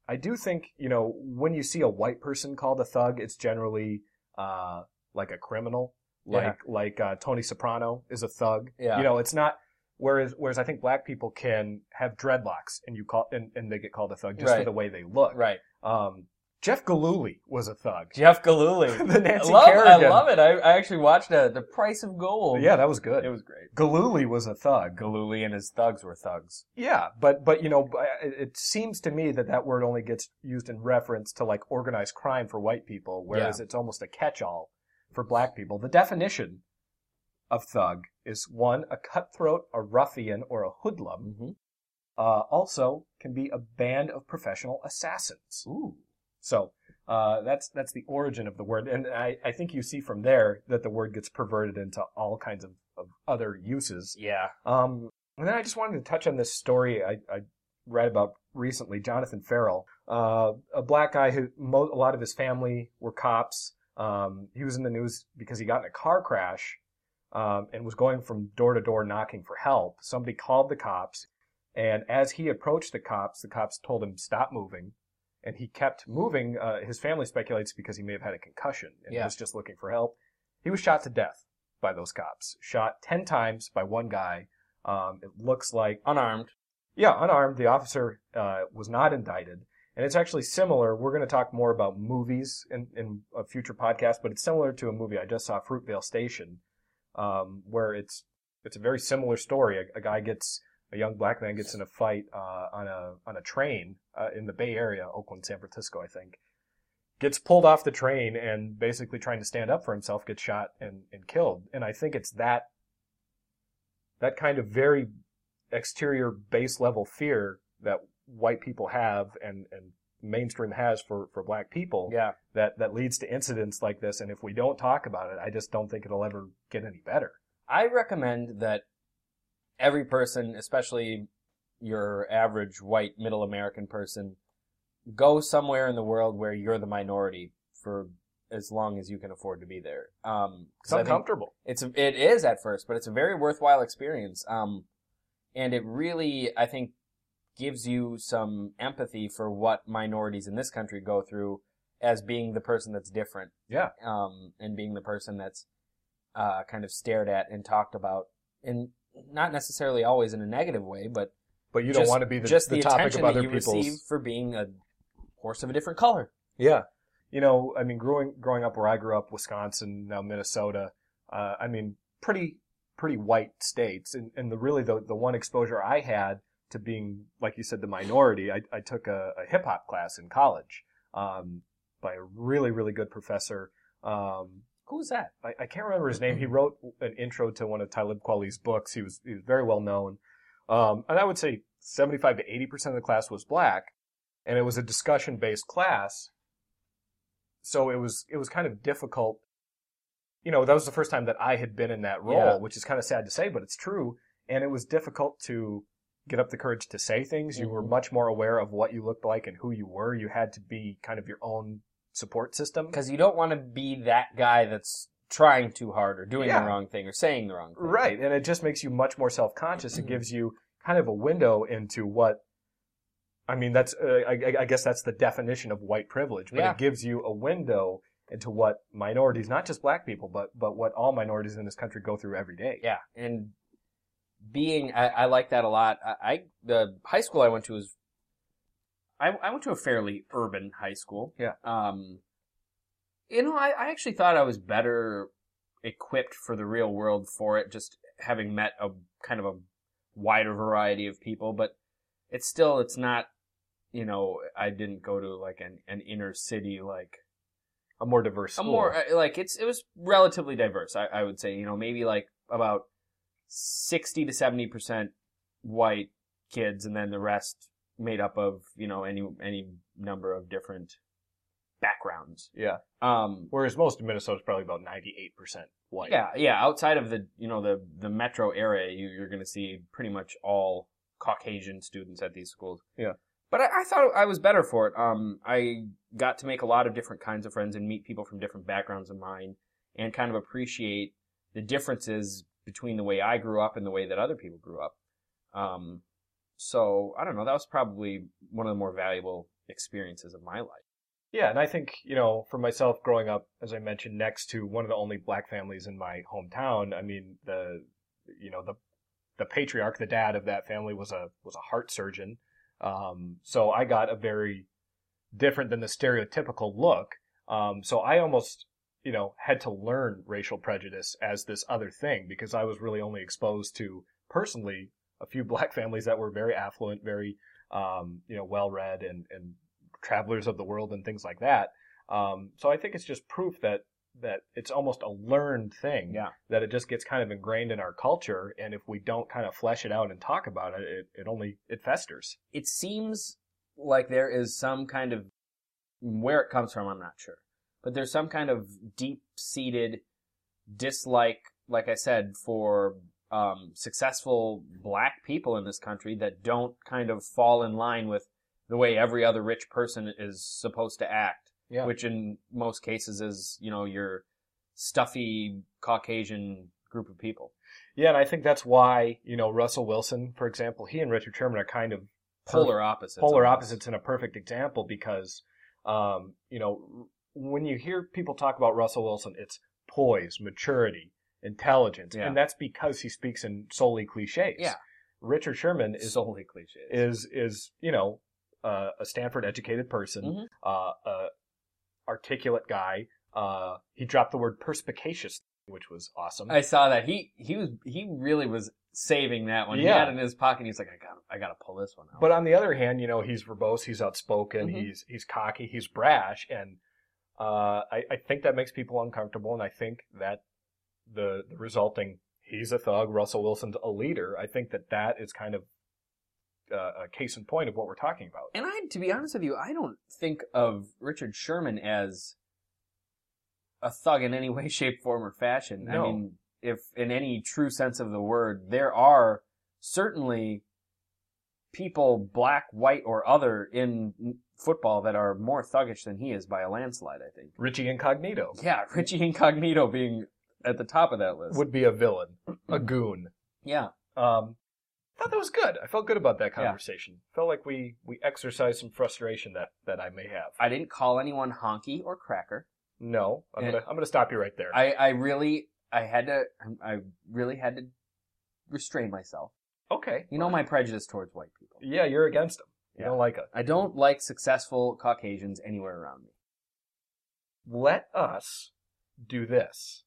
Speaker 1: I do think, you know, when you see a white person called a thug, it's generally uh, like a criminal, like
Speaker 3: Yeah.
Speaker 1: like uh, Tony Soprano is a thug.
Speaker 3: Yeah.
Speaker 1: You know, it's not. Whereas, whereas I think black people can have dreadlocks and you call and, and they get called a thug just for the way they look.
Speaker 3: Right.
Speaker 1: Um, Jeff Gillooly was a thug.
Speaker 3: Jeff Gillooly.
Speaker 1: the Nancy
Speaker 3: I love, I love it. I, I actually watched uh, The Price of Gold.
Speaker 1: Yeah, that was good.
Speaker 3: It was great.
Speaker 1: Gillooly was a thug.
Speaker 3: Gillooly and his thugs were thugs.
Speaker 1: Yeah, but but you know, it it seems to me that that word only gets used in reference to like organized crime for white people, whereas it's almost a catch-all for black people. The definition of thug is one, a cutthroat, a ruffian, or a hoodlum.
Speaker 3: Mm-hmm.
Speaker 1: Uh, also, can be a band of professional assassins.
Speaker 3: Ooh.
Speaker 1: So uh, that's that's the origin of the word, and I, I think you see from there that the word gets perverted into all kinds of, of other uses.
Speaker 3: Yeah.
Speaker 1: Um, and then I just wanted to touch on this story I, I read about recently. Jonathan Ferrell, uh, a black guy who mo- a lot of his family were cops. Um, he was in the news because he got in a car crash um, and was going from door to door knocking for help. Somebody called the cops, and as he approached the cops, the cops told him stop moving, and he kept moving. Uh, his family speculates because he may have had a concussion and
Speaker 3: Yeah.
Speaker 1: was just looking for help. He was shot to death by those cops, shot ten times by one guy. Um, it looks like
Speaker 3: Unarmed.
Speaker 1: yeah, unarmed. The officer uh, was not indicted, And it's actually similar. We're going to talk more about movies in, in a future podcast, but it's similar to a movie I just saw, Fruitvale Station, um, where it's it's a very similar story. A, a guy gets a young black man gets in a fight uh, on a on a train uh, in the Bay Area, Oakland, San Francisco, I think. Gets pulled off the train and basically trying to stand up for himself gets shot and, and killed. And I think it's that that kind of very exterior base level fear that white people have and, and mainstream has for, for black people
Speaker 3: Yeah.
Speaker 1: that, that leads to incidents like this. And if we don't talk about it, I just don't think it'll ever get any better.
Speaker 3: I recommend that every person, especially your average white middle American person, go somewhere in the world where you're the minority for as long as you can afford to be there. Um,
Speaker 1: It's uncomfortable.
Speaker 3: it's it is at first, but it's a very worthwhile experience. Um, and it really, I think, gives you some empathy for what minorities in this country go through as being the person that's different.
Speaker 1: Yeah.
Speaker 3: Um, and being the person that's uh, kind of stared at and talked about, and not necessarily always in a negative way, but
Speaker 1: But you don't want to be the,
Speaker 3: just
Speaker 1: the,
Speaker 3: the,
Speaker 1: topic
Speaker 3: attention
Speaker 1: of other
Speaker 3: that you
Speaker 1: people's.
Speaker 3: receive for being a horse of a different color.
Speaker 1: Yeah. You know, I mean, growing growing up where I grew up, Wisconsin, now Minnesota. Uh, I mean, pretty pretty white states, and and the really the the one exposure I had to being, like you said, the minority. I I took a, a hip hop class in college, um, by a really really good professor. Um,
Speaker 3: Who's that?
Speaker 1: I, I can't remember his name. He wrote an intro to one of Talib Kweli's books. He was he was very well known, um, and I would say seventy five to eighty percent of the class was black, and it was a discussion based class. So it was it was kind of difficult. You know, that was the first time that I had been in that role,
Speaker 3: Yeah.
Speaker 1: which is kind of sad to say, but it's true. And it was difficult to get up the courage to say things. You were
Speaker 3: Mhm.
Speaker 1: much more aware of what you looked like and who you were. You had to be kind of your own support system.
Speaker 3: Because you don't want to be that guy that's trying too hard or doing
Speaker 1: Yeah.
Speaker 3: the wrong thing or saying the wrong thing.
Speaker 1: Right, and it just makes you much more self-conscious.
Speaker 3: Mm-hmm.
Speaker 1: It gives you kind of a window into what. I mean, that's uh, I, I- I guess that's the definition of white privilege, but
Speaker 3: Yeah.
Speaker 1: it gives you a window into what minorities, not just black people, but but what all minorities in this country go through every day.
Speaker 3: Yeah, and being I, I like that a lot. I, I the high school I went to was I, I went to a fairly urban high school.
Speaker 1: Yeah.
Speaker 3: Um, you know, I, I actually thought I was better equipped for the real world for it, just having met a kind of a wider variety of people. But it's still it's not. You know, I didn't go to like an, an inner city like
Speaker 1: A more diverse
Speaker 3: a
Speaker 1: school.
Speaker 3: more uh, like it's it was relatively diverse. I, I would say you know maybe like about sixty to seventy percent white kids, and then the rest made up of you know any any number of different backgrounds.
Speaker 1: yeah.
Speaker 3: Um,
Speaker 1: Whereas most of Minnesota is probably about ninety-eight percent white.
Speaker 3: yeah, yeah. Outside of the you know the the metro area, you, you're going to see pretty much all Caucasian students at these schools.
Speaker 1: Yeah.
Speaker 3: But I, I thought I was better for it. Um, I got to make a lot of different kinds of friends and meet people from different backgrounds than mine, and kind of appreciate the differences between the way I grew up and the way that other people grew up. Um, so I don't know. That was probably one of the more valuable experiences of my life.
Speaker 1: Yeah, and I think, you know, for myself growing up, as I mentioned, next to one of the only black families in my hometown, I mean, the, you know, the, the patriarch, the dad of that family was a, was a heart surgeon. Um, so I got a very different than the stereotypical look. Um, so I almost, you know, had to learn racial prejudice as this other thing because I was really only exposed to personally a few black families that were very affluent, very, um, you know, well read and, and travelers of the world and things like that. Um, so I think it's just proof that that it's almost a learned thing.
Speaker 3: Yeah.
Speaker 1: That it just gets kind of ingrained in our culture, and if we don't kind of flesh it out and talk about it, it, it only it festers.
Speaker 3: it seems like there is some kind of where it comes from i'm not sure but there's some kind of deep seated dislike like i said for um, successful black people in this country that don't kind of fall in line with the way every other rich person is supposed to act
Speaker 1: Yeah.
Speaker 3: which in most cases is you know your stuffy caucasian group of people
Speaker 1: Yeah, and I think that's why you know Russell Wilson, for example, he and Richard Sherman are kind of
Speaker 3: polar opposites
Speaker 1: polar
Speaker 3: almost.
Speaker 1: opposites in a perfect example because um, you know when you hear people talk about Russell Wilson, it's poise, maturity, intelligence,
Speaker 3: Yeah.
Speaker 1: and that's because he speaks in solely cliches.
Speaker 3: Yeah.
Speaker 1: Richard Sherman is
Speaker 3: solely cliches
Speaker 1: is is you know uh, a Stanford educated person,
Speaker 3: Mhm.
Speaker 1: uh, a articulate guy. Uh, he dropped the word perspicacious, which was awesome.
Speaker 3: I saw that he he was he really was saving that one.
Speaker 1: Yeah.
Speaker 3: He had it in his pocket. He's like, I got I got to pull this one out.
Speaker 1: But on the other hand, you know, he's verbose, he's outspoken,
Speaker 3: Mhm.
Speaker 1: he's he's cocky, he's brash, and uh, I, I think that makes people uncomfortable. And I think that the the resulting he's a thug, Russell Wilson's a leader. I think that that is kind of uh, a case in point of what we're talking about.
Speaker 3: And I, to be honest with you, I don't think of Richard Sherman as a thug in any way, shape, form, or fashion. I
Speaker 1: No.
Speaker 3: mean, if in any true sense of the word, there are certainly people, black, white, or other, in football that are more thuggish than he is by a landslide. I think.
Speaker 1: Richie Incognito
Speaker 3: Yeah, Richie Incognito being at the top of that list.
Speaker 1: would be a villain, a goon.
Speaker 3: yeah,
Speaker 1: Um, thought that was good. I felt good about that
Speaker 3: Yeah.
Speaker 1: conversation. Felt like we we exercised some frustration that that I may have.
Speaker 3: I didn't call anyone honky or cracker.
Speaker 1: no, I'm
Speaker 3: Yeah.
Speaker 1: gonna I'm gonna stop you right there.
Speaker 3: I, I really, I had to, I really had to restrain myself.
Speaker 1: okay,
Speaker 3: You know my prejudice towards white people.
Speaker 1: yeah, you're against them. You
Speaker 3: Yeah.
Speaker 1: don't like it.
Speaker 3: I don't like successful Caucasians anywhere around me.
Speaker 1: let us do this.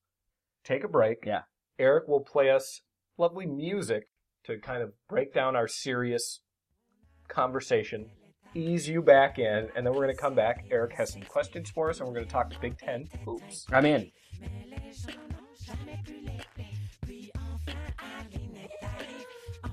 Speaker 1: Take a break.
Speaker 3: Yeah.
Speaker 1: Eric will play us lovely music to kind of break down our serious conversation, ease you back in, and then we're going to come back. Eric has some questions for us, and we're going to talk to Big Ten hoops.
Speaker 3: I'm in.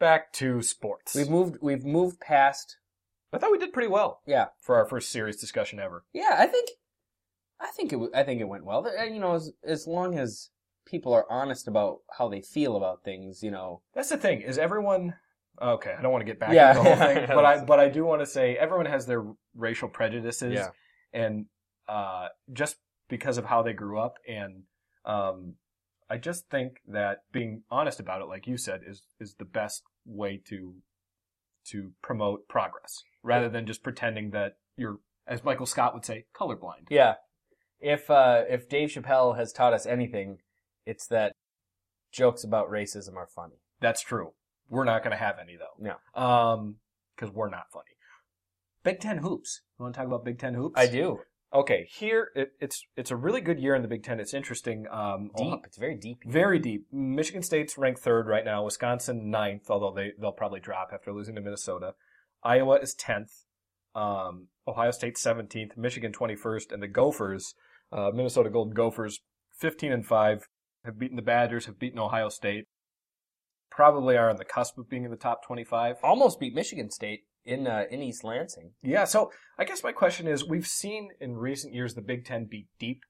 Speaker 1: Back to sports.
Speaker 3: We've moved. We've moved past.
Speaker 1: I thought we did pretty well
Speaker 3: Yeah,
Speaker 1: for our first serious discussion ever.
Speaker 3: yeah. I think. I think it. I think it went well. You know, as as long as people are honest about how they feel about things, you know.
Speaker 1: That's the thing. Is everyone okay? I don't want to get back
Speaker 3: Yeah,
Speaker 1: into the whole thing, but I but I do want to say everyone has their racial prejudices,
Speaker 3: Yeah.
Speaker 1: and uh, just because of how they grew up, and um, I just think that being honest about it, like you said, is is the best way to to promote progress, rather than just pretending that you're, as Michael Scott would say, colorblind.
Speaker 3: Yeah. If uh, if Dave Chappelle has taught us anything, it's that jokes about racism are funny.
Speaker 1: That's true. We're not going to have any though.
Speaker 3: No.
Speaker 1: Um, because we're not funny. Big Ten hoops. You want to talk about Big Ten hoops?
Speaker 3: I do.
Speaker 1: Okay, here it, it's it's a really good year in the Big Ten. It's interesting. Um,
Speaker 3: Deep.
Speaker 1: Ohio-
Speaker 3: It's very deep.
Speaker 1: very deep. Michigan State's ranked third right now. Wisconsin ninth, although they they'll probably drop after losing to Minnesota. Iowa is tenth. Um, Ohio State seventeenth. Michigan twenty first, and the Gophers, uh, Minnesota Golden Gophers, fifteen and five, have beaten the Badgers, have beaten Ohio State. Probably are on the cusp of being in the top twenty five.
Speaker 3: Almost beat Michigan State in uh, in East Lansing.
Speaker 1: Yeah, so I guess my question is we've seen in recent years the Big Ten be deep.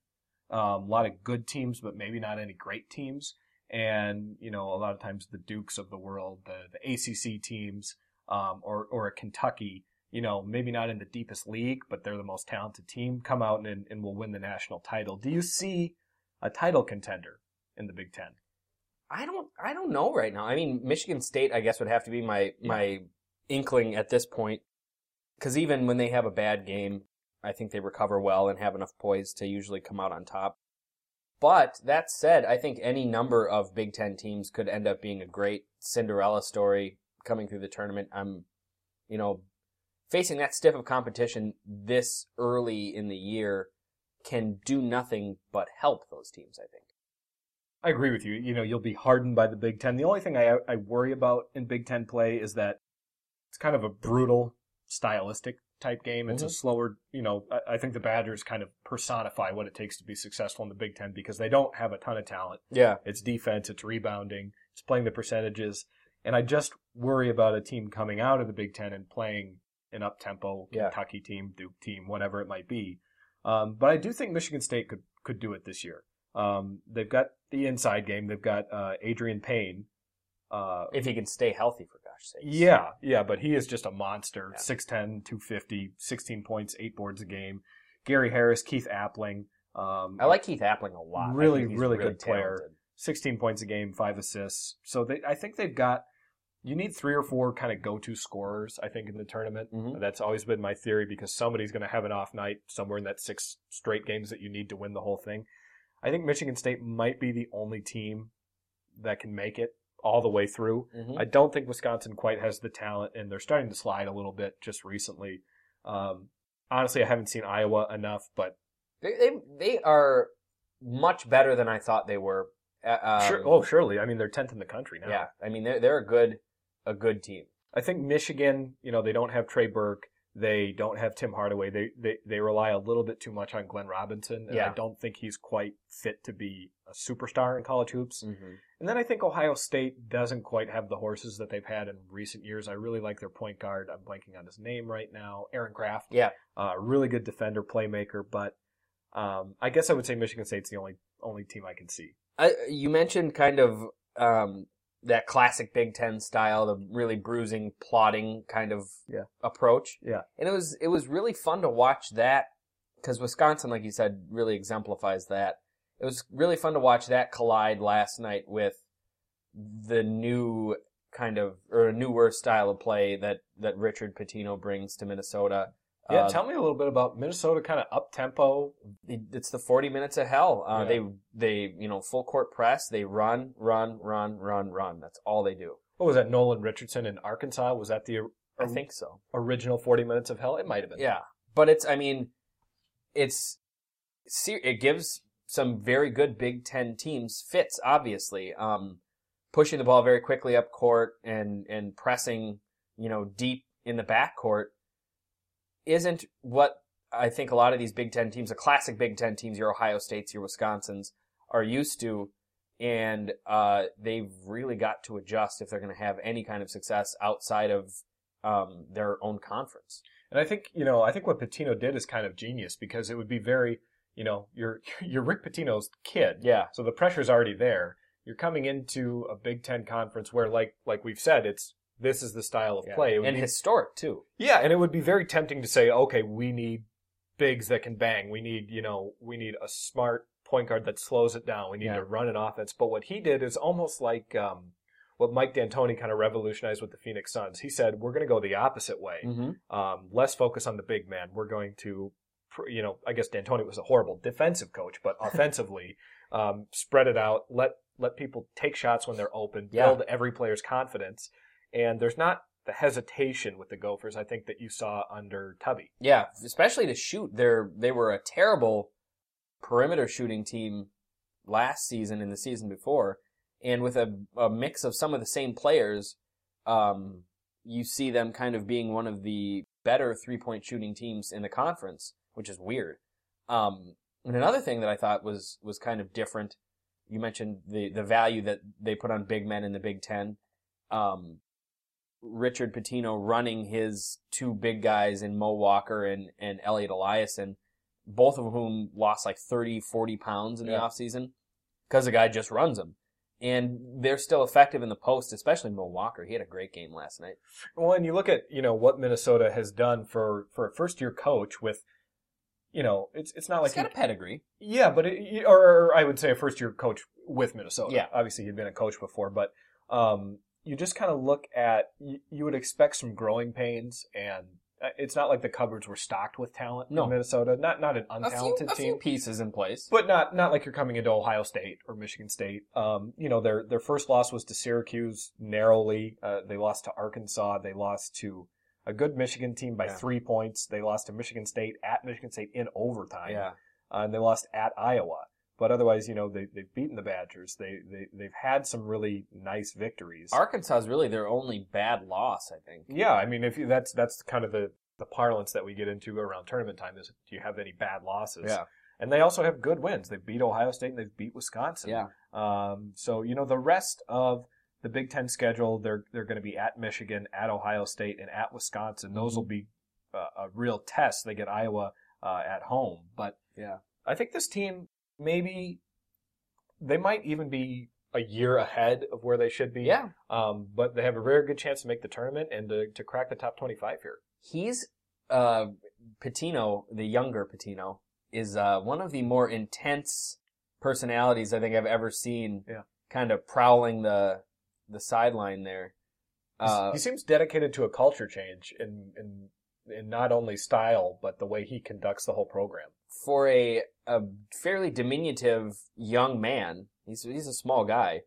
Speaker 1: Um, a lot of good teams, but maybe not any great teams. And, you know, a lot of times the Dukes of the world, the, the ACC teams, um, or, or a Kentucky, you know, maybe not in the deepest league, but they're the most talented team, come out and, and will win the national title. Do you see a title contender in the Big Ten?
Speaker 3: I don't I don't know right now. I mean, Michigan State I guess would have to be my my inkling at this point cuz even when they have a bad game, I think they recover well and have enough poise to usually come out on top. But that said, I think any number of Big 10 teams could end up being a great Cinderella story coming through the tournament. I'm you know, facing that stiff of competition this early in the year can do nothing but help those teams, I think.
Speaker 1: I agree with you. You know, you'll be hardened by the Big Ten. The only thing I, I worry about in Big Ten play is that it's kind of a brutal, stylistic type game. It's a
Speaker 3: Mhm.
Speaker 1: slower, you know, I, I think the Badgers kind of personify what it takes to be successful in the Big Ten because they don't have a ton of talent.
Speaker 3: Yeah.
Speaker 1: It's defense, it's rebounding, it's playing the percentages. And I just worry about a team coming out of the Big Ten and playing an up tempo
Speaker 3: Yeah.
Speaker 1: Kentucky team, Duke team, whatever it might be. Um, but I do think Michigan State could could do it this year. Um, they've got the inside game. They've got uh, Adreian Payne. Uh,
Speaker 3: If he can stay healthy for
Speaker 1: Yeah, yeah, but he is just a monster.
Speaker 3: Yeah.
Speaker 1: 6'10", 250, 16 points, 8 boards a game. Gary Harris, Keith Appling. Um,
Speaker 3: I like Keith Appling a lot. I
Speaker 1: Really, really good player.
Speaker 3: talented.
Speaker 1: 16 points a game, 5 assists. So they, I think they've got, you need three or four kind of go-to scorers, I think, in the tournament.
Speaker 3: Mhm.
Speaker 1: That's always been my theory because somebody's going to have an off night somewhere in that six straight games that you need to win the whole thing. I think Michigan State might be the only team that can make it all the way through.
Speaker 3: Mhm.
Speaker 1: I don't think Wisconsin quite has the talent, and they're starting to slide a little bit just recently. Um, honestly, I haven't seen Iowa enough, but
Speaker 3: They, they they are much better than I thought they were. Uh, Um,
Speaker 1: sure, oh, surely. I mean, they're tenth in the country now.
Speaker 3: yeah. I mean, they're they're a good a good team.
Speaker 1: I think Michigan, you know, they don't have Trey Burke. They don't have Tim Hardaway. They, they they rely a little bit too much on Glenn Robinson, and I don't think he's quite fit to be a superstar in college hoops.
Speaker 3: Mm-hmm.
Speaker 1: And then I think Ohio State doesn't quite have the horses that they've had in recent years. I really like their point guard. I'm blanking on his name right now. Aaron Craft.
Speaker 3: Yeah.
Speaker 1: Uh, really good defender, playmaker, but um, I guess I would say Michigan State's the only only team I can see.
Speaker 3: I, you mentioned kind of um, that classic Big Ten style, the really bruising, plotting kind of
Speaker 1: Yeah.
Speaker 3: approach.
Speaker 1: Yeah.
Speaker 3: and it was it was really fun to watch that because Wisconsin, like you said, really exemplifies that. It was really fun to watch that collide last night with the new kind of or a newer style of play that that Richard Pitino brings to Minnesota.
Speaker 1: Yeah,
Speaker 3: Uh,
Speaker 1: tell me a little bit about Minnesota, kind of up tempo.
Speaker 3: it's the 40 minutes of hell. Uh,
Speaker 1: Yeah.
Speaker 3: They, they, you know, full court press. They run, run, run, run, run. That's all they do.
Speaker 1: What was that? Nolan Richardson in Arkansas. Was that the
Speaker 3: I think so.
Speaker 1: original 40 minutes of hell? It might have been.
Speaker 3: Yeah. But it's, I mean, it's, it gives some very good Big Ten teams fits, obviously. Um, pushing the ball very quickly up court and, and pressing, you know, deep in the backcourt isn't what I think a lot of these Big Ten teams, the classic Big Ten teams, your Ohio States, your Wisconsins, are used to. And uh, they've really got to adjust if they're going to have any kind of success outside of um, their own conference.
Speaker 1: And I think, you know, I think what Pitino did is kind of genius because it would be very, you know, you're, you're Rick Pitino's kid.
Speaker 3: Yeah.
Speaker 1: So the pressure's already there. You're coming into a Big Ten conference where, like, like we've said, it's, this is the style of play.
Speaker 3: And
Speaker 1: be-
Speaker 3: historic too.
Speaker 1: Yeah, and it would be very tempting to say, okay, we need bigs that can bang. We need, you know, we need a smart point guard that slows it down. We need
Speaker 3: Yeah.
Speaker 1: to run an offense. But what he did is almost like um, what Mike D'Antoni kind of revolutionized with the Phoenix Suns. He said, we're going to go the opposite way.
Speaker 3: Mm-hmm.
Speaker 1: Um, less focus on the big man. We're going to, you know, I guess D'Antoni was a horrible defensive coach, but offensively, um, spread it out. Let let people take shots when they're open.
Speaker 3: Yeah.
Speaker 1: Build every player's confidence. And there's not the hesitation with the Gophers. I think that you saw under Tubby.
Speaker 3: Yeah, especially to shoot. They're they were a terrible perimeter shooting team last season and the season before, and with a, a mix of some of the same players, um, you see them kind of being one of the better three point shooting teams in the conference, which is weird. Um, and another thing that I thought was was kind of different. You mentioned the the value that they put on big men in the Big Ten. Um, Richard Pitino running his two big guys in Mo Walker and, and Elliott Eliason, both of whom lost like 30, 40 pounds in the
Speaker 1: Yeah.
Speaker 3: offseason because the guy just runs them. And they're still effective in the post, especially Mo Walker. He had a great game last night.
Speaker 1: Well, and you look at you know what Minnesota has done for for a first year coach with, you know, it's it's not like
Speaker 3: He's got
Speaker 1: he-
Speaker 3: a pedigree.
Speaker 1: Yeah, but it, or, or I would say a first year coach with Minnesota.
Speaker 3: Yeah.
Speaker 1: obviously he'd been a coach before, but um, you just kind of look at you, you would expect some growing pains, and uh, it's not like the cupboards were stocked with talent
Speaker 3: No.
Speaker 1: in Minnesota. Not not an
Speaker 3: A few,
Speaker 1: untalented
Speaker 3: a
Speaker 1: team,
Speaker 3: few pieces in place.
Speaker 1: but not not like you're coming into Ohio State or Michigan State. Um, you know their their first loss was to Syracuse narrowly. Uh, they lost to Arkansas. They lost to a good Michigan team by
Speaker 3: Yeah.
Speaker 1: three points. They lost to Michigan State at Michigan State in overtime
Speaker 3: yeah.
Speaker 1: uh, and they lost at Iowa. But otherwise, you know, they, they've beaten the Badgers. They, they, they've had some really nice victories.
Speaker 3: Arkansas is really their only bad loss, I think.
Speaker 1: yeah, I mean, if you, that's, that's kind of the, the parlance that we get into around tournament time is do you have any bad losses?
Speaker 3: Yeah.
Speaker 1: And they also have good wins. They beat Ohio State and they've beat Wisconsin.
Speaker 3: Yeah.
Speaker 1: Um, so, you know, the rest of the Big Ten schedule, they're, they're going to be at Michigan, at Ohio State, and at Wisconsin. Those will be uh, a real test. They get Iowa uh, at home. But
Speaker 3: Yeah.
Speaker 1: I think this team maybe they might even be a year ahead of where they should be.
Speaker 3: Yeah.
Speaker 1: Um, but they have a very good chance to make the tournament and to, to crack the top 25 here.
Speaker 3: He's uh Pitino, the younger Pitino, is uh one of the more intense personalities I think I've ever seen.
Speaker 1: Yeah.
Speaker 3: Kind of prowling the the sideline there. Uh,
Speaker 1: he seems dedicated to a culture change in, in, in not only style, but the way he conducts the whole program.
Speaker 3: for a a fairly diminutive young man, he's he's a small guy.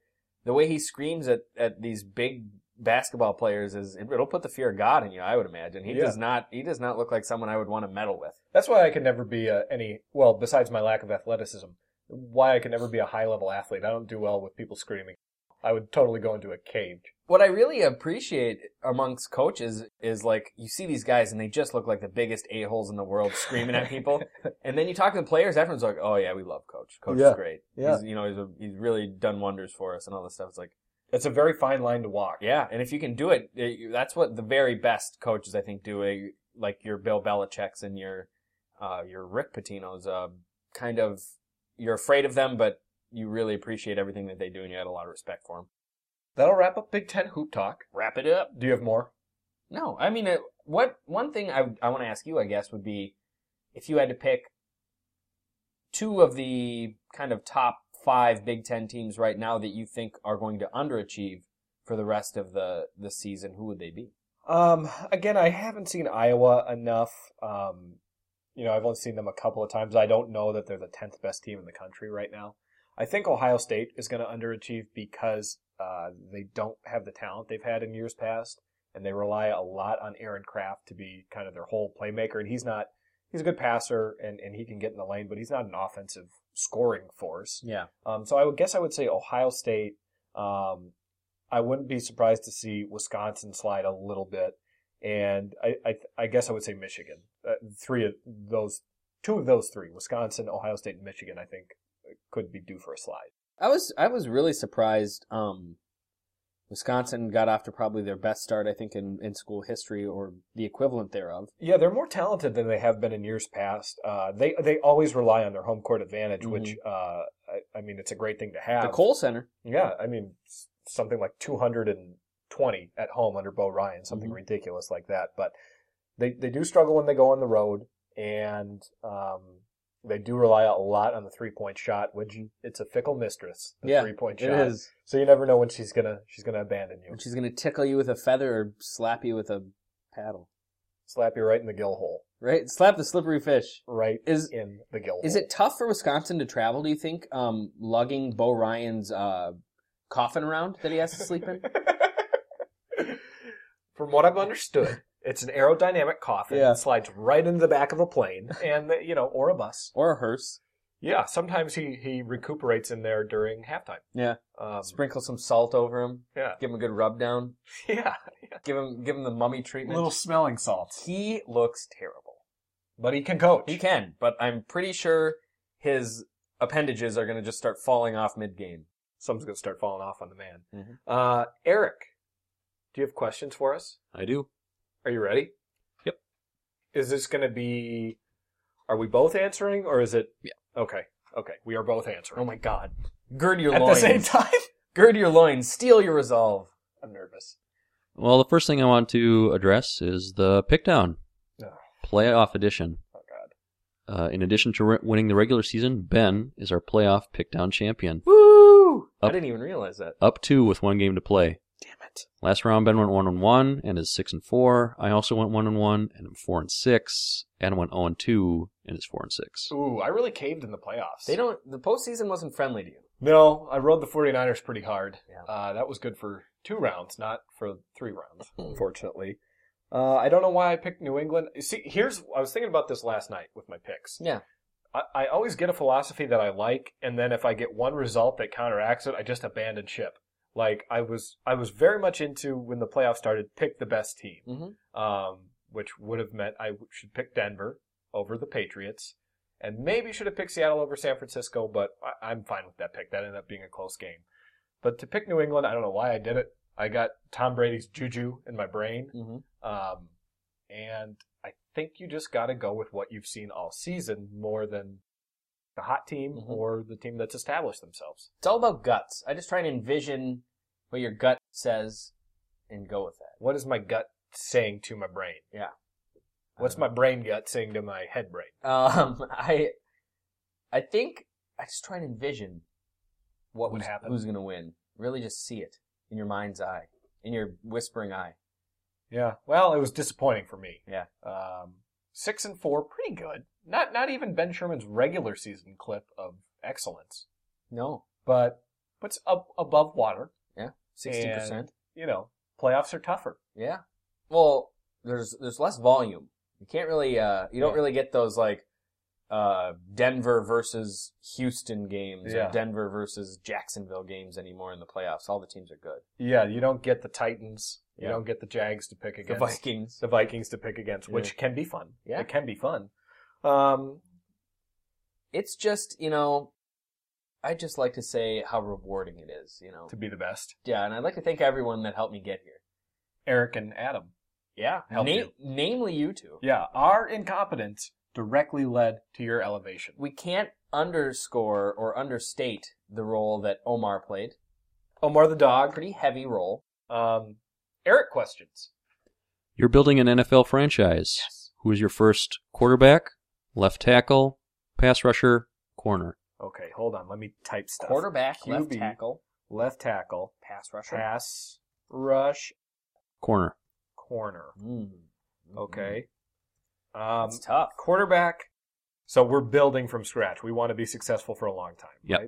Speaker 3: The way he screams at, at these big basketball players is it'll put the fear of God in you. I would imagine he
Speaker 1: Yeah.
Speaker 3: does not he does not look like someone I would want to meddle with.
Speaker 1: That's why I can never be a, any, well, besides my lack of athleticism, why I can never be a high level athlete. I don't do well with people screaming. I would totally go into a cage.
Speaker 3: What I really appreciate amongst coaches is like you see these guys and they just look like the biggest a holes in the world screaming at people, and then you talk to the players. Everyone's like, "Oh yeah, we love Coach. Coach
Speaker 1: Yeah.
Speaker 3: is great.
Speaker 1: Yeah.
Speaker 3: He's, you know, he's a, he's really done wonders for us and all this stuff." It's like.
Speaker 1: It's a very fine line to walk.
Speaker 3: Yeah, and if you can do it, it- that's what the very best coaches I think do. A, like your Bill Belichick's and your uh, your Rick Pitino's. Uh, kind of you're afraid of them, but you really appreciate everything that they do, and you had a lot of respect for them.
Speaker 1: That'll wrap up Big Ten hoop talk.
Speaker 3: Wrap it up.
Speaker 1: Do you have more?
Speaker 3: No, I mean, it, what one thing I I want to ask you, I guess, would be if you had to pick two of the kind of top five Big Ten teams right now that you think are going to underachieve for the rest of the the season, who would they be?
Speaker 1: Um, again, I haven't seen Iowa enough. Um, you know, I've only seen them a couple of times. I don't know that they're the tenth best team in the country right now. I think Ohio State is going to underachieve because uh, they don't have the talent they've had in years past, and they rely a lot on Aaron Craft to be kind of their whole playmaker. And he's not. He's a good passer, and, and he can get in the lane, but he's not an offensive scoring force.
Speaker 3: Yeah.
Speaker 1: Um, so I would guess I would say Ohio State. Um, I wouldn't be surprised to see Wisconsin slide a little bit, and I I, I guess I would say Michigan. Uh, three of those, two of those three, Wisconsin, Ohio State, and Michigan, I think could be due for a slide.
Speaker 3: I was I was really surprised. Um, Wisconsin got off to probably their best start, I think, in, in school history or the equivalent thereof.
Speaker 1: Yeah, they're more talented than they have been in years past. Uh, they they always rely on their home court advantage, which uh, I, I mean it's a great thing to have.
Speaker 3: The Kohl Center.
Speaker 1: Yeah, I mean something like 220 at home under Bo Ryan, something
Speaker 3: Mhm.
Speaker 1: ridiculous like that. But they they do struggle when they go on the road, and um, they do rely a lot on the three point shot, which it's a fickle mistress. The
Speaker 3: Yeah,
Speaker 1: three point shot.
Speaker 3: is.
Speaker 1: So you never know when she's gonna she's gonna abandon you,
Speaker 3: And she's gonna tickle you with a feather or slap you with a paddle.
Speaker 1: slap you right in the gill hole,
Speaker 3: Right? Slap the slippery fish.
Speaker 1: right
Speaker 3: Is
Speaker 1: in the gill.
Speaker 3: is
Speaker 1: hole.
Speaker 3: it tough for Wisconsin to travel? Do you think? Um, lugging Bo Ryan's uh, coffin around that he has to sleep in.
Speaker 1: From what I've understood, it's an aerodynamic coffin
Speaker 3: Yeah.
Speaker 1: that slides right into the back of a plane, and you know, or a bus.
Speaker 3: or a hearse.
Speaker 1: Yeah, sometimes he he recuperates in there during halftime.
Speaker 3: Yeah.
Speaker 1: Um,
Speaker 3: Sprinkle some salt over him.
Speaker 1: yeah,
Speaker 3: Give him a good rub down.
Speaker 1: yeah,
Speaker 3: Give him give him the mummy treatment.
Speaker 1: A little smelling salts.
Speaker 3: He looks terrible.
Speaker 1: But he can coach.
Speaker 3: He can, but I'm pretty sure his appendages are going to just start falling off mid game.
Speaker 1: Something's gonna start falling off on the man.
Speaker 3: Mhm.
Speaker 1: Uh, Eric, do you have questions for us?
Speaker 4: I do.
Speaker 1: Are you ready?
Speaker 4: Yep.
Speaker 1: Is this gonna be? Are we both answering, or is it?
Speaker 4: Yeah.
Speaker 1: Okay. Okay. We are both answering.
Speaker 3: Oh my god. Gird your
Speaker 1: At
Speaker 3: loins.
Speaker 1: the same time.
Speaker 3: Gird your loins. Steel your resolve.
Speaker 1: I'm nervous.
Speaker 4: Well, the first thing I want to address is the pick down
Speaker 1: Oh.
Speaker 4: playoff edition.
Speaker 1: Oh God.
Speaker 4: Uh, in addition to re- winning the regular season, Ben is our playoff pick down champion.
Speaker 3: Woo! I
Speaker 4: Up.
Speaker 3: didn't even realize that.
Speaker 4: Up two with one game to play.
Speaker 3: Damn it.
Speaker 4: Last round, Ben went one and one and is six and four. I also went one and one and I'm four and six. And went zero and two and is four and six.
Speaker 1: Ooh, I really caved in the playoffs.
Speaker 3: They don't. The postseason wasn't friendly to you.
Speaker 1: No, I rode the 49ers pretty hard.
Speaker 3: Yeah.
Speaker 1: Uh, that was good for two rounds, not for three rounds, unfortunately. Uh, I don't know why I picked New England. See, here's, I was thinking about this last night with my picks.
Speaker 3: Yeah.
Speaker 1: I, I always get a philosophy that I like, and then if I get one result that counteracts it, I just abandon ship. Like I was, I was very much into when the playoffs started, pick the best team,
Speaker 3: Mm-hmm.
Speaker 1: um, which would have meant I should pick Denver over the Patriots, and maybe should have picked Seattle over San Francisco, but I, I'm fine with that pick. That ended up being a close game. But to pick New England, I don't know why I did it. I got Tom Brady's juju in my brain,
Speaker 3: Mm-hmm.
Speaker 1: um, and I think you just got to go with what you've seen all season more than the hot team
Speaker 3: Mhm.
Speaker 1: or the team that's established themselves.
Speaker 3: It's all about guts. I just try and envision what your gut says and go with that.
Speaker 1: What is my gut saying to my brain?
Speaker 3: Yeah.
Speaker 1: What's my brain gut saying to my head brain?
Speaker 3: Um, I, I think I just try and envision
Speaker 1: What would happen?
Speaker 3: Who's going to win? Really, just see it in your mind's eye, in your whispering eye.
Speaker 1: Yeah. Well, it was disappointing for me.
Speaker 3: Yeah.
Speaker 1: Um, six and four, pretty good. Not not even Ben Sherman's regular season clip of excellence,
Speaker 3: No,
Speaker 1: but puts up above water.
Speaker 3: Yeah, sixty percent.
Speaker 1: You know, playoffs are tougher.
Speaker 3: Yeah. Well, there's there's less volume. You can't really uh you don't
Speaker 1: Yeah.
Speaker 3: really get those like uh Denver versus Houston games
Speaker 1: Yeah.
Speaker 3: or Denver versus Jacksonville games anymore in the playoffs. All the teams are good.
Speaker 1: Yeah, you don't get the Titans. You
Speaker 3: Yeah.
Speaker 1: don't get the Jags to pick against. The.
Speaker 3: Vikings.
Speaker 1: the Vikings to pick against,
Speaker 3: Yeah.
Speaker 1: which can be fun.
Speaker 3: Yeah.
Speaker 1: It can be fun. Um,
Speaker 3: It's just, you know, I just like to say how rewarding it is, you know.
Speaker 1: to be the best.
Speaker 3: Yeah, and I'd like to thank everyone that helped me get here.
Speaker 1: Eric and Adam.
Speaker 3: Yeah.
Speaker 1: Helped
Speaker 3: Na-
Speaker 1: you.
Speaker 3: namely you two.
Speaker 1: Yeah, our incompetence directly led to your elevation.
Speaker 3: We can't underscore or understate the role that Omar played.
Speaker 1: Omar the dog.
Speaker 3: Pretty heavy role.
Speaker 1: Um, Eric questions.
Speaker 4: You're building an NFL franchise.
Speaker 1: Yes.
Speaker 4: Who is your first quarterback, left tackle, pass rusher, corner?
Speaker 1: Okay, hold on. Let me type stuff.
Speaker 3: Quarterback, left tackle,
Speaker 1: left tackle,
Speaker 3: pass rusher.
Speaker 1: pass, rush,
Speaker 4: Corner.
Speaker 1: corner.
Speaker 3: Mm.
Speaker 1: Okay. Um,
Speaker 3: It's tough.
Speaker 1: quarterback. So we're building from scratch. We want to be successful for a long time.
Speaker 4: Yep.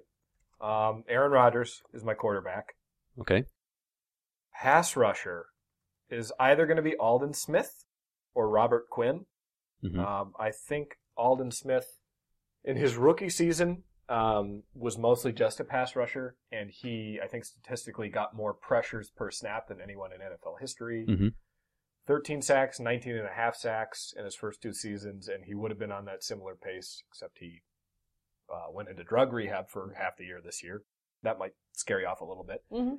Speaker 1: Right? Um, Aaron Rodgers is my quarterback.
Speaker 4: Okay.
Speaker 1: Pass rusher is either going to be Aldon Smith or Robert Quinn.
Speaker 4: hmm
Speaker 1: Um, I think Aldon Smith, in his rookie season, um, was mostly just a pass rusher, and he, I think, statistically got more pressures per snap than anyone in NFL history.
Speaker 4: Mhm.
Speaker 1: 13 sacks, 19 and a half sacks in his first two seasons, and he would have been on that similar pace, except he uh, went into drug rehab for half the year this year. That might scare you off a little bit.
Speaker 3: Mhm.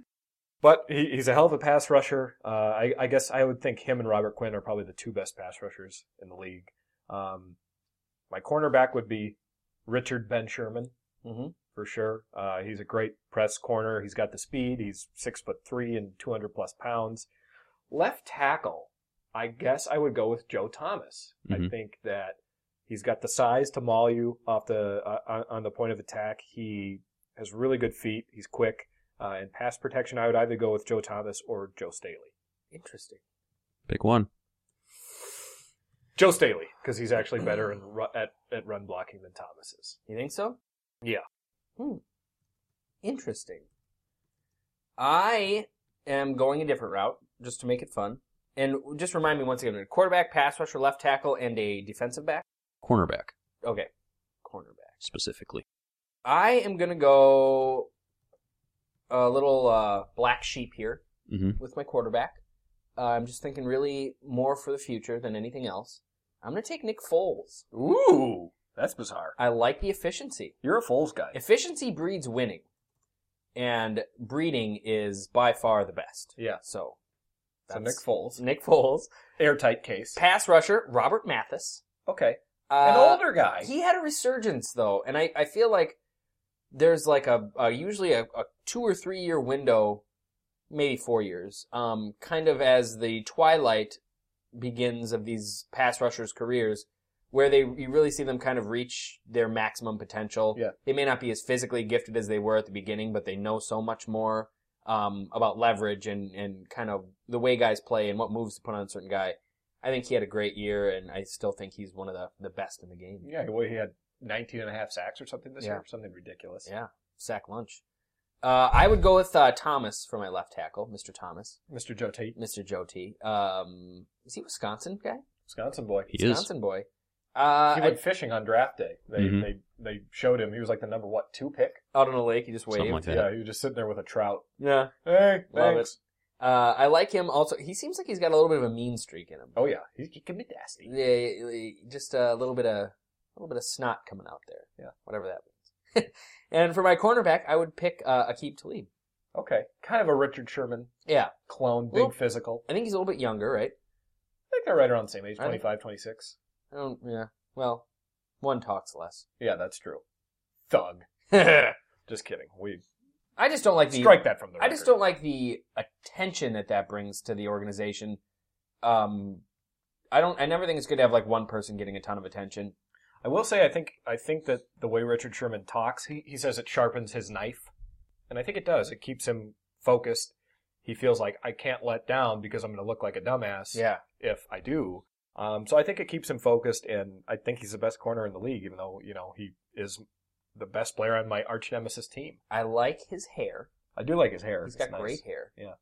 Speaker 1: But he, he's a hell of a pass rusher. Uh, I, I guess I would think him and Robert Quinn are probably the two best pass rushers in the league. Um, my cornerback would be Richard Ben Sherman
Speaker 3: Mm-hmm.
Speaker 1: for sure. Uh, he's a great press corner. He's got the speed. He's six foot three and 200 plus pounds. Left tackle, I guess I would go with Joe Thomas. I
Speaker 4: Mhm.
Speaker 1: think that he's got the size to maul you off the uh, on- on the point of attack. He has really good feet. He's quick. Uh, in pass protection, I would either go with Joe Thomas or Joe Staley.
Speaker 3: Interesting.
Speaker 4: Pick one.
Speaker 1: Joe Staley, because he's actually better in, ru- at, at run blocking than Thomas is.
Speaker 3: You think so?
Speaker 1: Yeah.
Speaker 3: Hmm. Interesting. I am going a different route just to make it fun. And just remind me once again, a quarterback, pass rusher, left tackle, and a defensive back.
Speaker 4: Cornerback,
Speaker 3: Okay. Cornerback.
Speaker 4: specifically.
Speaker 3: I am gonna go a little uh, black sheep here
Speaker 4: hmm
Speaker 3: with my quarterback. Uh, I'm just thinking really more for the future than anything else. I'm gonna take Nick Foles.
Speaker 1: Ooh, that's bizarre.
Speaker 3: I like the efficiency.
Speaker 1: You're a Foles guy.
Speaker 3: Efficiency breeds winning, and breeding is by far the best.
Speaker 1: Yeah.
Speaker 3: So,
Speaker 1: So
Speaker 3: that's
Speaker 1: Nick Foles,
Speaker 3: Nick Foles,
Speaker 1: airtight case.
Speaker 3: pass rusher Robert Mathis.
Speaker 1: Okay,
Speaker 3: Uh,
Speaker 1: an older guy.
Speaker 3: He had a resurgence though, and I, I feel like there's like a, a usually a, a two or three year window, maybe four years, um, kind of as the twilight begins of these pass rushers' careers, where they you really see them kind of reach their maximum potential.
Speaker 1: Yeah.
Speaker 3: They may not be as physically gifted as they were at the beginning, but they know so much more um, about leverage and and kind of the way guys play and what moves to put on a certain guy. I think he had a great year, and I still think he's one of the, the best in the game.
Speaker 1: Yeah, well, he had 19 and a half sacks or something this
Speaker 3: Yeah.
Speaker 1: year. Something ridiculous.
Speaker 3: Yeah, sack lunch. Uh, I would go with uh, Thomas for my left tackle, Mr. Thomas,
Speaker 1: Mr. Joe Tate,
Speaker 3: Mr. Joe T. Um, is he a Wisconsin guy?
Speaker 1: Wisconsin boy.
Speaker 4: He is.
Speaker 3: Wisconsin boy. Uh,
Speaker 1: He went fishing on draft day. They,
Speaker 4: Mhm.
Speaker 1: they they showed him. He was like the number what two pick.
Speaker 3: out on a lake, he just waved.
Speaker 4: Like that.
Speaker 1: Yeah, he was just sitting there with a trout.
Speaker 3: Yeah,
Speaker 1: Hey,
Speaker 3: Love
Speaker 1: thanks.
Speaker 3: uh, I like him. Also, he seems like he's got a little bit of a mean streak in him.
Speaker 1: Oh yeah, he, he can be nasty.
Speaker 3: Yeah, just a little bit of a little bit of snot coming out there.
Speaker 1: Yeah.
Speaker 3: whatever that means. and for my cornerback, I would pick uh, Aqib Talib.
Speaker 1: Okay, kind of a Richard Sherman
Speaker 3: Yeah,
Speaker 1: clone, big
Speaker 3: Well-
Speaker 1: physical.
Speaker 3: I think he's a little bit younger, right?
Speaker 1: I think they're right around the same age,
Speaker 3: I
Speaker 1: 25, 26.
Speaker 3: I don't. Yeah. Well, one talks less.
Speaker 1: Yeah, that's true. thug. Just kidding. We I
Speaker 3: just don't like the.
Speaker 1: strike that from the
Speaker 3: I just don't like the attention that that brings to the organization. Um, I don't. I never think it's good to have like one person getting a ton of attention.
Speaker 1: I will say I think I think that the way Richard Sherman talks, he, he says it sharpens his knife. And I think it does. It keeps him focused. He feels like I can't let down because I'm going to look like a dumbass
Speaker 3: Yeah.
Speaker 1: if I do. Um, so I think it keeps him focused, and I think he's the best corner in the league, even though you know he is the best player on my arch nemesis team.
Speaker 3: I like his hair.
Speaker 1: I do like his hair.
Speaker 3: He's
Speaker 1: It's
Speaker 3: got
Speaker 1: nice.
Speaker 3: great hair.
Speaker 1: Yeah.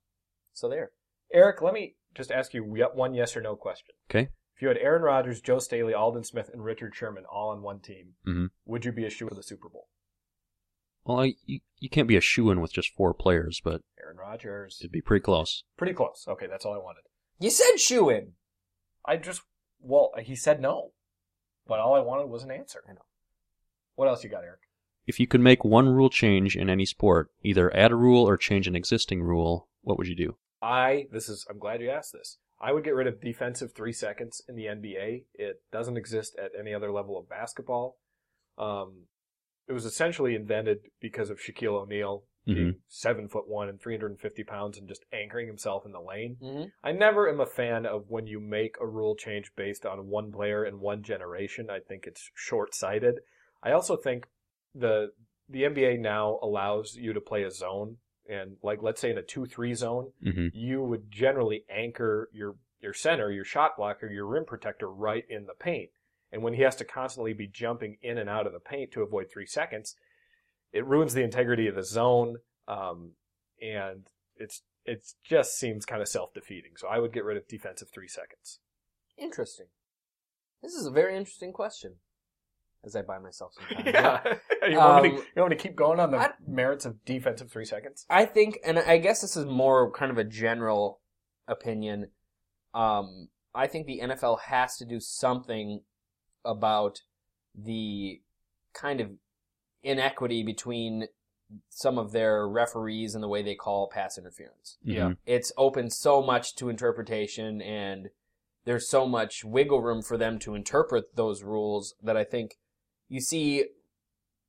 Speaker 3: So there.
Speaker 1: Eric, let me just ask you one yes or no question.
Speaker 4: Okay.
Speaker 1: If you had Aaron Rodgers, Joe Staley, Aldon Smith, and Richard Sherman all on one team,
Speaker 4: Mhm.
Speaker 1: would you be a shoe for the Super Bowl?
Speaker 4: Well, I, you, you can't be a shoe in with just four players, but
Speaker 1: Aaron Rodgers.
Speaker 4: it'd be pretty close.
Speaker 1: Pretty close. Okay, that's all I wanted.
Speaker 3: You said shoe in.
Speaker 1: I just, well, he said no. But all I wanted was an answer.
Speaker 3: I know.
Speaker 1: What else you got, Eric?
Speaker 4: If you could make one rule change in any sport, either add a rule or change an existing rule, what would you do?
Speaker 1: I, this is, I'm glad you asked this. I would get rid of defensive three seconds in the NBA. It doesn't exist at any other level of basketball. Um, it was essentially invented because of Shaquille O'Neal being seven foot one and 350 pounds and just anchoring himself in the lane.
Speaker 3: Mm-hmm.
Speaker 1: I never am a fan of when you make a rule change based on one player in one generation. I think it's short sighted. I also think the the NBA now allows you to play a zone and like let's say in a two three zone,
Speaker 4: hmm
Speaker 1: you would generally anchor your your center, your shot blocker, your rim protector right in the paint. And when he has to constantly be jumping in and out of the paint to avoid three seconds, it ruins the integrity of the zone. Um, and it's it just seems kind of self defeating. So I would get rid of defensive three seconds.
Speaker 3: Interesting. This is a very interesting question. As I buy myself some time.
Speaker 1: yeah. you, want me to,
Speaker 3: Um,
Speaker 1: you want me to keep going on the
Speaker 3: I-
Speaker 1: merits of defensive three seconds?
Speaker 3: I think, and I guess this is more kind of a general opinion. Um, I think the NFL has to do something about the kind of inequity between some of their referees and the way they call pass interference.
Speaker 1: Yeah.
Speaker 3: It's open so much to interpretation and there's so much wiggle room for them to interpret those rules that I think you see,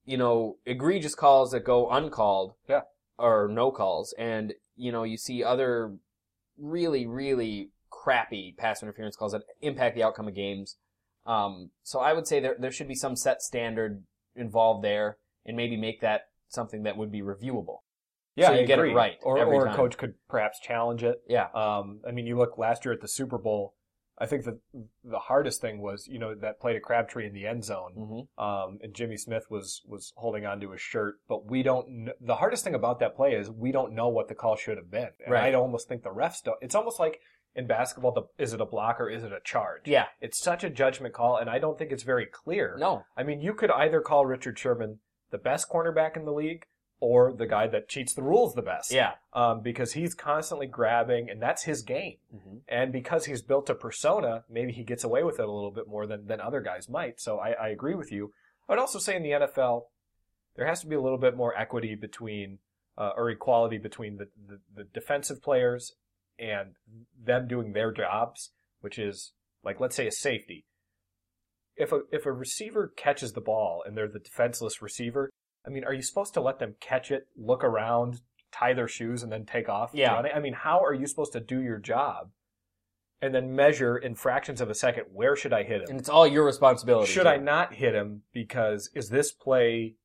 Speaker 3: you know, egregious calls that go uncalled.
Speaker 1: Yeah.
Speaker 3: Or no calls. And, you know, you see other really, really crappy pass interference calls that impact the outcome of games. Um, so I would say there, there should be some set standard involved there and maybe make that something that would be reviewable.
Speaker 1: Yeah,
Speaker 3: So you
Speaker 1: I
Speaker 3: get it right
Speaker 1: Or, or a coach could perhaps challenge it.
Speaker 3: Yeah.
Speaker 1: Um, I mean, you look last year at the Super Bowl. I think the the hardest thing was, you know, that play to Crabtree in the end zone,
Speaker 3: hmm
Speaker 1: um, and Jimmy Smith was was holding onto his shirt. But we don't. Kn- the hardest thing about that play is we don't know what the call should have been. And
Speaker 3: Right.
Speaker 1: I almost think the refs don't. It's almost like in basketball, the, is it a block or is it a charge?
Speaker 3: Yeah.
Speaker 1: It's such a judgment call, and I don't think it's very clear.
Speaker 3: No.
Speaker 1: I mean, you could either call Richard Sherman the best cornerback in the league or the guy that cheats the rules the best.
Speaker 3: Yeah.
Speaker 1: Um, because he's constantly grabbing, and that's his game.
Speaker 3: hmm
Speaker 1: And because he's built a persona, maybe he gets away with it a little bit more than, than other guys might. So I, I agree with you. I would also say in the NFL, there has to be a little bit more equity between, uh, or equality between the, the, the defensive players and them doing their jobs, which is like, let's say a safety. If a, if a receiver catches the ball and they're the defenseless receiver, I mean, are you supposed to let them catch it, look around, tie their shoes, and then take off?
Speaker 3: Yeah.
Speaker 1: I mean, how are you supposed to do your job and then measure in fractions of a second where should I hit him?
Speaker 3: And it's all your responsibility.
Speaker 1: Should. I not hit him because is this play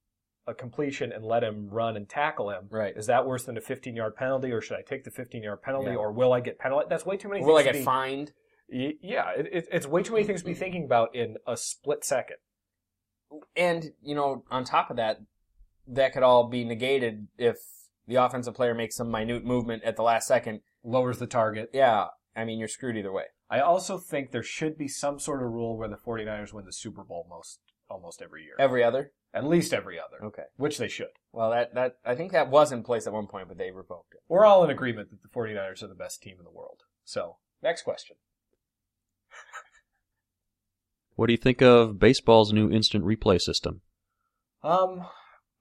Speaker 1: a completion and let him run and tackle him?
Speaker 3: Right.
Speaker 1: Is that worse than a 15 yard penalty, or should I take the 15 yard penalty,
Speaker 3: Yeah.
Speaker 1: or will I get penalized? That's way too many.
Speaker 3: Will I
Speaker 1: things
Speaker 3: get
Speaker 1: be-
Speaker 3: fined?
Speaker 1: Yeah, it, it, it's way too many things to be thinking about in a split second.
Speaker 3: And, you know, on top of that, that could all be negated if the offensive player makes some minute movement at the last second.
Speaker 1: Lowers the target.
Speaker 3: Yeah. I mean, you're screwed either way.
Speaker 1: I also think there should be some sort of rule where the 49ers win the Super Bowl most almost every year.
Speaker 3: Every other?
Speaker 1: At least every other.
Speaker 3: Okay.
Speaker 1: Which they should.
Speaker 3: Well, that, that, I think that was in place at one point, but they revoked it.
Speaker 1: We're all in agreement that the 49ers are the best team in the world. So, next question.
Speaker 4: What do you think of baseball's new instant replay system?
Speaker 1: Um,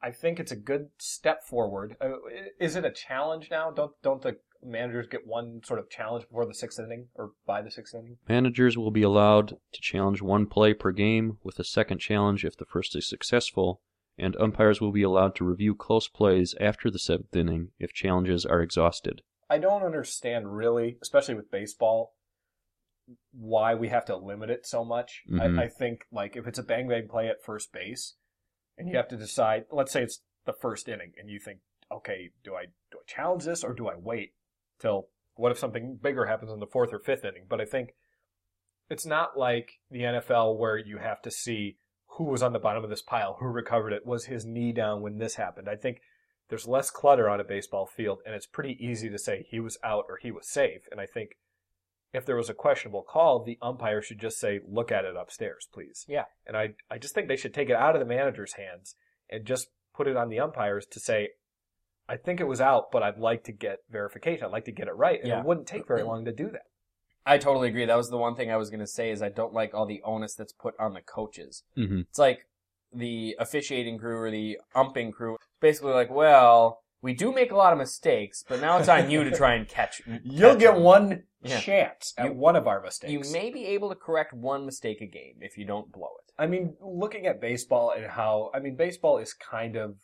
Speaker 1: I think it's a good step forward. Uh, is it a challenge now? Don't don't the managers get one sort of challenge before the sixth inning or by the sixth inning?
Speaker 4: Managers will be allowed to challenge one play per game, with a second challenge if the first is successful, and umpires will be allowed to review close plays after the seventh inning if challenges are exhausted.
Speaker 1: I don't understand really, especially with baseball, why we have to limit it so much.
Speaker 4: Mhm.
Speaker 1: I, I think like if it's a bang bang play at first base, and you have to decide. Let's say it's the first inning, and you think, okay, do I do I challenge this or do I wait till what if something bigger happens in the fourth or fifth inning? But I think it's not like the NFL where you have to see who was on the bottom of this pile, who recovered it, was his knee down when this happened. I think there's less clutter on a baseball field, and it's pretty easy to say he was out or he was safe. And I think if there was a questionable call, the umpire should just say, "Look at it upstairs, please."
Speaker 3: Yeah.
Speaker 1: And I, I just think they should take it out of the manager's hands and just put it on the umpires to say, "I think it was out, but I'd like to get verification. I'd like to get it right." And
Speaker 3: Yeah.
Speaker 1: it wouldn't take very long to do that.
Speaker 3: I totally agree. That was the one thing I was going to say is I don't like all the onus that's put on the coaches.
Speaker 4: hmm
Speaker 3: It's like the officiating crew or the umping crew. Basically, like, well, we do make a lot of mistakes, but now it's on you to try and catch.
Speaker 1: You'll
Speaker 3: catch
Speaker 1: get
Speaker 3: them.
Speaker 1: one
Speaker 3: Yeah.
Speaker 1: chance at
Speaker 3: You-
Speaker 1: one of our mistakes.
Speaker 3: You may be able to correct one mistake a game if you don't blow it.
Speaker 1: I mean, looking at baseball and how I mean, baseball is kind of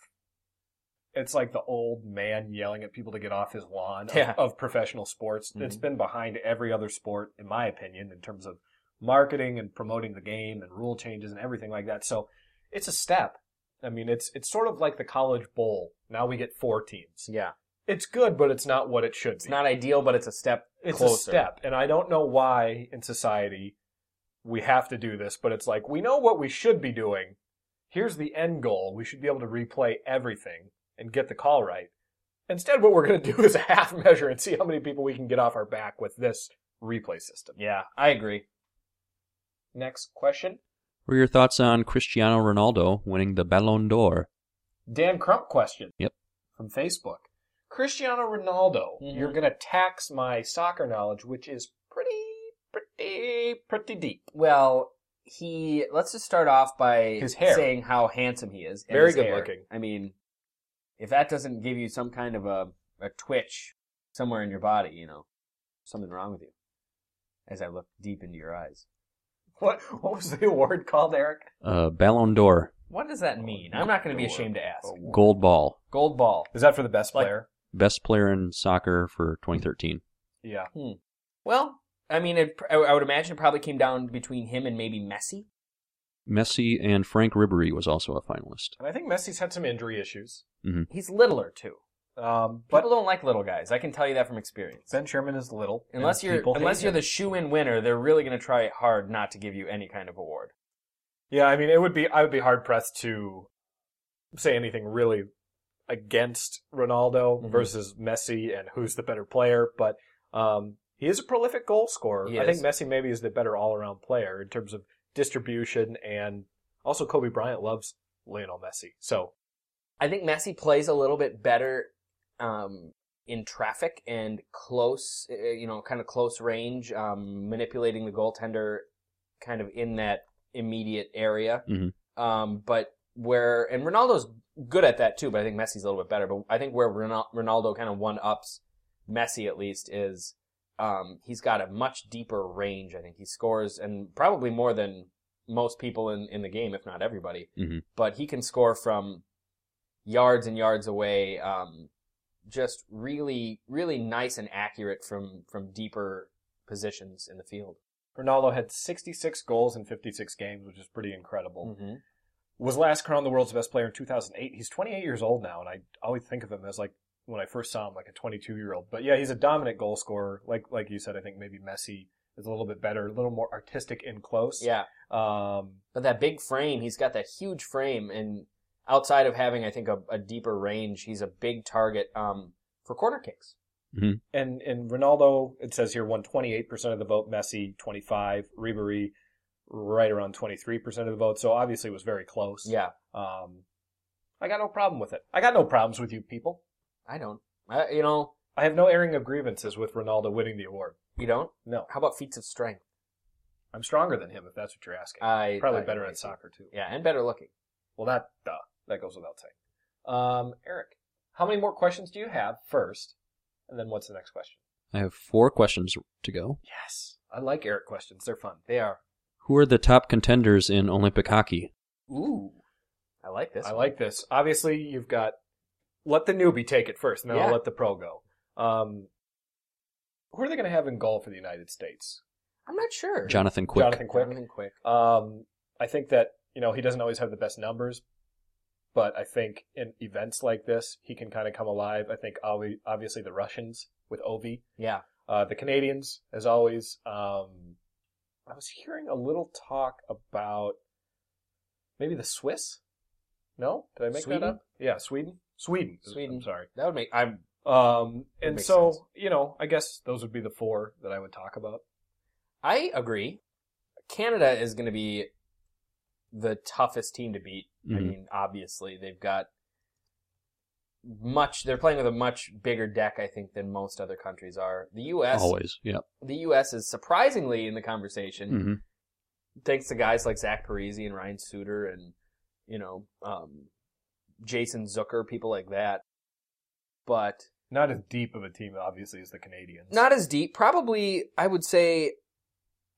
Speaker 1: it's like the old man yelling at people to get off his lawn of,
Speaker 3: Yeah.
Speaker 1: of professional sports.
Speaker 3: Mhm.
Speaker 1: It's been behind every other sport, in my opinion, in terms of marketing and promoting the game and rule changes and everything like that. So it's a step. I mean, it's it's sort of like the college bowl. Now we get four teams.
Speaker 3: Yeah,
Speaker 1: It's good, but it's not what it should
Speaker 3: it's
Speaker 1: be.
Speaker 3: not ideal, but it's a step
Speaker 1: It's
Speaker 3: closer.
Speaker 1: a step, and I don't know why in society we have to do this, but it's like we know what we should be doing. Here's the end goal. We should be able to replay everything and get the call right. Instead, what we're going to do is a half measure and see how many people we can get off our back with this replay system.
Speaker 3: Yeah, I agree.
Speaker 1: Next question.
Speaker 4: What are your thoughts on Cristiano Ronaldo winning the Ballon d'Or?
Speaker 1: Dan Crump question.
Speaker 4: Yep.
Speaker 1: From Facebook. Cristiano Ronaldo,
Speaker 3: Mhm.
Speaker 1: you're going to tax my soccer knowledge, which is pretty, pretty, pretty deep.
Speaker 3: Well, he. Let's just start off by
Speaker 1: His hair.
Speaker 3: saying how handsome he is.
Speaker 1: Very good
Speaker 3: hair.
Speaker 1: looking.
Speaker 3: I mean, if that doesn't give you some kind of a, a twitch somewhere in your body, you know, something wrong with you. As I look deep into your eyes.
Speaker 1: What what was the award called, Eric?
Speaker 4: Uh, Ballon d'Or,
Speaker 3: What does that mean? I'm not going to be ashamed to ask.
Speaker 4: gold ball,
Speaker 3: Gold ball.
Speaker 1: Is that for the best
Speaker 3: Like-
Speaker 1: player?
Speaker 4: best player in soccer for 2013.
Speaker 1: Yeah.
Speaker 3: Well, I mean, it, I I would imagine it probably came down between him and maybe Messi.
Speaker 4: Messi and Franck Ribery was also a finalist.
Speaker 1: And I think Messi's had some injury issues.
Speaker 3: He's littler too.
Speaker 1: Um,
Speaker 3: People don't like little guys. I can tell you that from experience.
Speaker 1: Ben Sherman is little. and
Speaker 3: Unless you're
Speaker 1: people hate
Speaker 3: unless you're
Speaker 1: him.
Speaker 3: the shoe-in winner, they're really going to try hard not to give you any kind of award.
Speaker 1: Yeah, I mean, it would be I would be hard pressed to say anything really against Ronaldo
Speaker 3: Mhm.
Speaker 1: versus Messi and who's the better player, but um, he is a prolific goal scorer.
Speaker 3: He
Speaker 1: I think. Messi maybe is the better all around player in terms of distribution and also Kobe Bryant loves Lionel Messi. So
Speaker 3: I think Messi plays a little bit better um, in traffic and close, uh, you know, kind of close range, um, manipulating the goaltender kind of in that immediate area.
Speaker 4: Mhm.
Speaker 3: Um, but where, and Ronaldo's good at that too, but I think Messi's a little bit better. But I think where Ronaldo kind of one ups Messi at least is um, he's got a much deeper range. I think he scores and probably more than most people in, in the game, if not everybody.
Speaker 4: Mhm.
Speaker 3: But he can score from yards and yards away. Um, just really, really nice and accurate from from deeper positions in the field.
Speaker 1: Ronaldo had 66 goals in 56 games, which is pretty incredible.
Speaker 3: Mm-hmm.
Speaker 1: was last crowned the world's best player in 2008. He's 28 years old now, and I always think of him as like when I first saw him, like a 22 year old. But yeah, he's a dominant goal scorer. Like like you said, I think maybe Messi is a little bit better, a little more artistic in close.
Speaker 3: Yeah,
Speaker 1: Um,
Speaker 3: but that big frame, he's got that huge frame, and outside of having, I think, a, a deeper range, he's a big target um, for corner kicks.
Speaker 1: And and Ronaldo, it says here, won 28 percent of the vote. Messi 25. Ribery right around 23 percent of the vote. So obviously it was very close.
Speaker 3: Yeah,
Speaker 1: Um, I got no problem with it. I got no problems with you people.
Speaker 3: I don't. I, you know,
Speaker 1: I have no airing of grievances with Ronaldo winning the award.
Speaker 3: you don't.
Speaker 1: No,
Speaker 3: How about feats of strength?
Speaker 1: I'm stronger than him if that's what you're asking.
Speaker 3: I
Speaker 1: Probably
Speaker 3: I
Speaker 1: better
Speaker 3: agree.
Speaker 1: at soccer too.
Speaker 3: Yeah, and better looking.
Speaker 1: Well, that duh, that goes without saying. Um, Eric, how many more questions do you have first, and then what's the next question?
Speaker 4: I have four questions to go.
Speaker 1: Yes, I like Eric questions. They're fun.
Speaker 3: They are.
Speaker 4: Who are the top contenders in Olympic hockey?
Speaker 3: Ooh, I like this.
Speaker 1: I
Speaker 3: one.
Speaker 1: like this. Obviously, you've got let the newbie take it first, and then
Speaker 3: Yeah.
Speaker 1: I'll let the pro go. Um, who are they going to have in goal for the United States?
Speaker 3: I'm not sure.
Speaker 4: Jonathan Quick.
Speaker 1: Jonathan Quick.
Speaker 3: Jonathan Quick.
Speaker 1: Um, I think that you know he doesn't always have the best numbers, but I think in events like this he can kind of come alive. I think obviously the Russians with Ovi,
Speaker 3: Yeah.
Speaker 1: uh, the Canadians as always. Um, I was hearing a little talk about maybe the Swiss. No, did I make
Speaker 3: Sweden?
Speaker 1: that up? Yeah, Sweden. Sweden.
Speaker 3: Sweden.
Speaker 1: I'm sorry.
Speaker 3: That would make. I'm.
Speaker 1: Um, and so
Speaker 3: sense.
Speaker 1: you know, I guess those would be the four that I would talk about.
Speaker 3: I agree. Canada is going to be the toughest team to beat. I
Speaker 4: Mhm.
Speaker 3: mean, obviously they've got much. They're playing with a much bigger deck, I think, than most other countries are. The U.S.
Speaker 4: Always. Yeah.
Speaker 3: The U.S. is surprisingly in the conversation.
Speaker 4: hmm
Speaker 3: thanks to guys like Zach Parise and Ryan Suter and you know um, Jason Zucker, people like that. But
Speaker 1: Not as deep of a team, obviously, as the Canadians.
Speaker 3: not as deep. Probably, I would say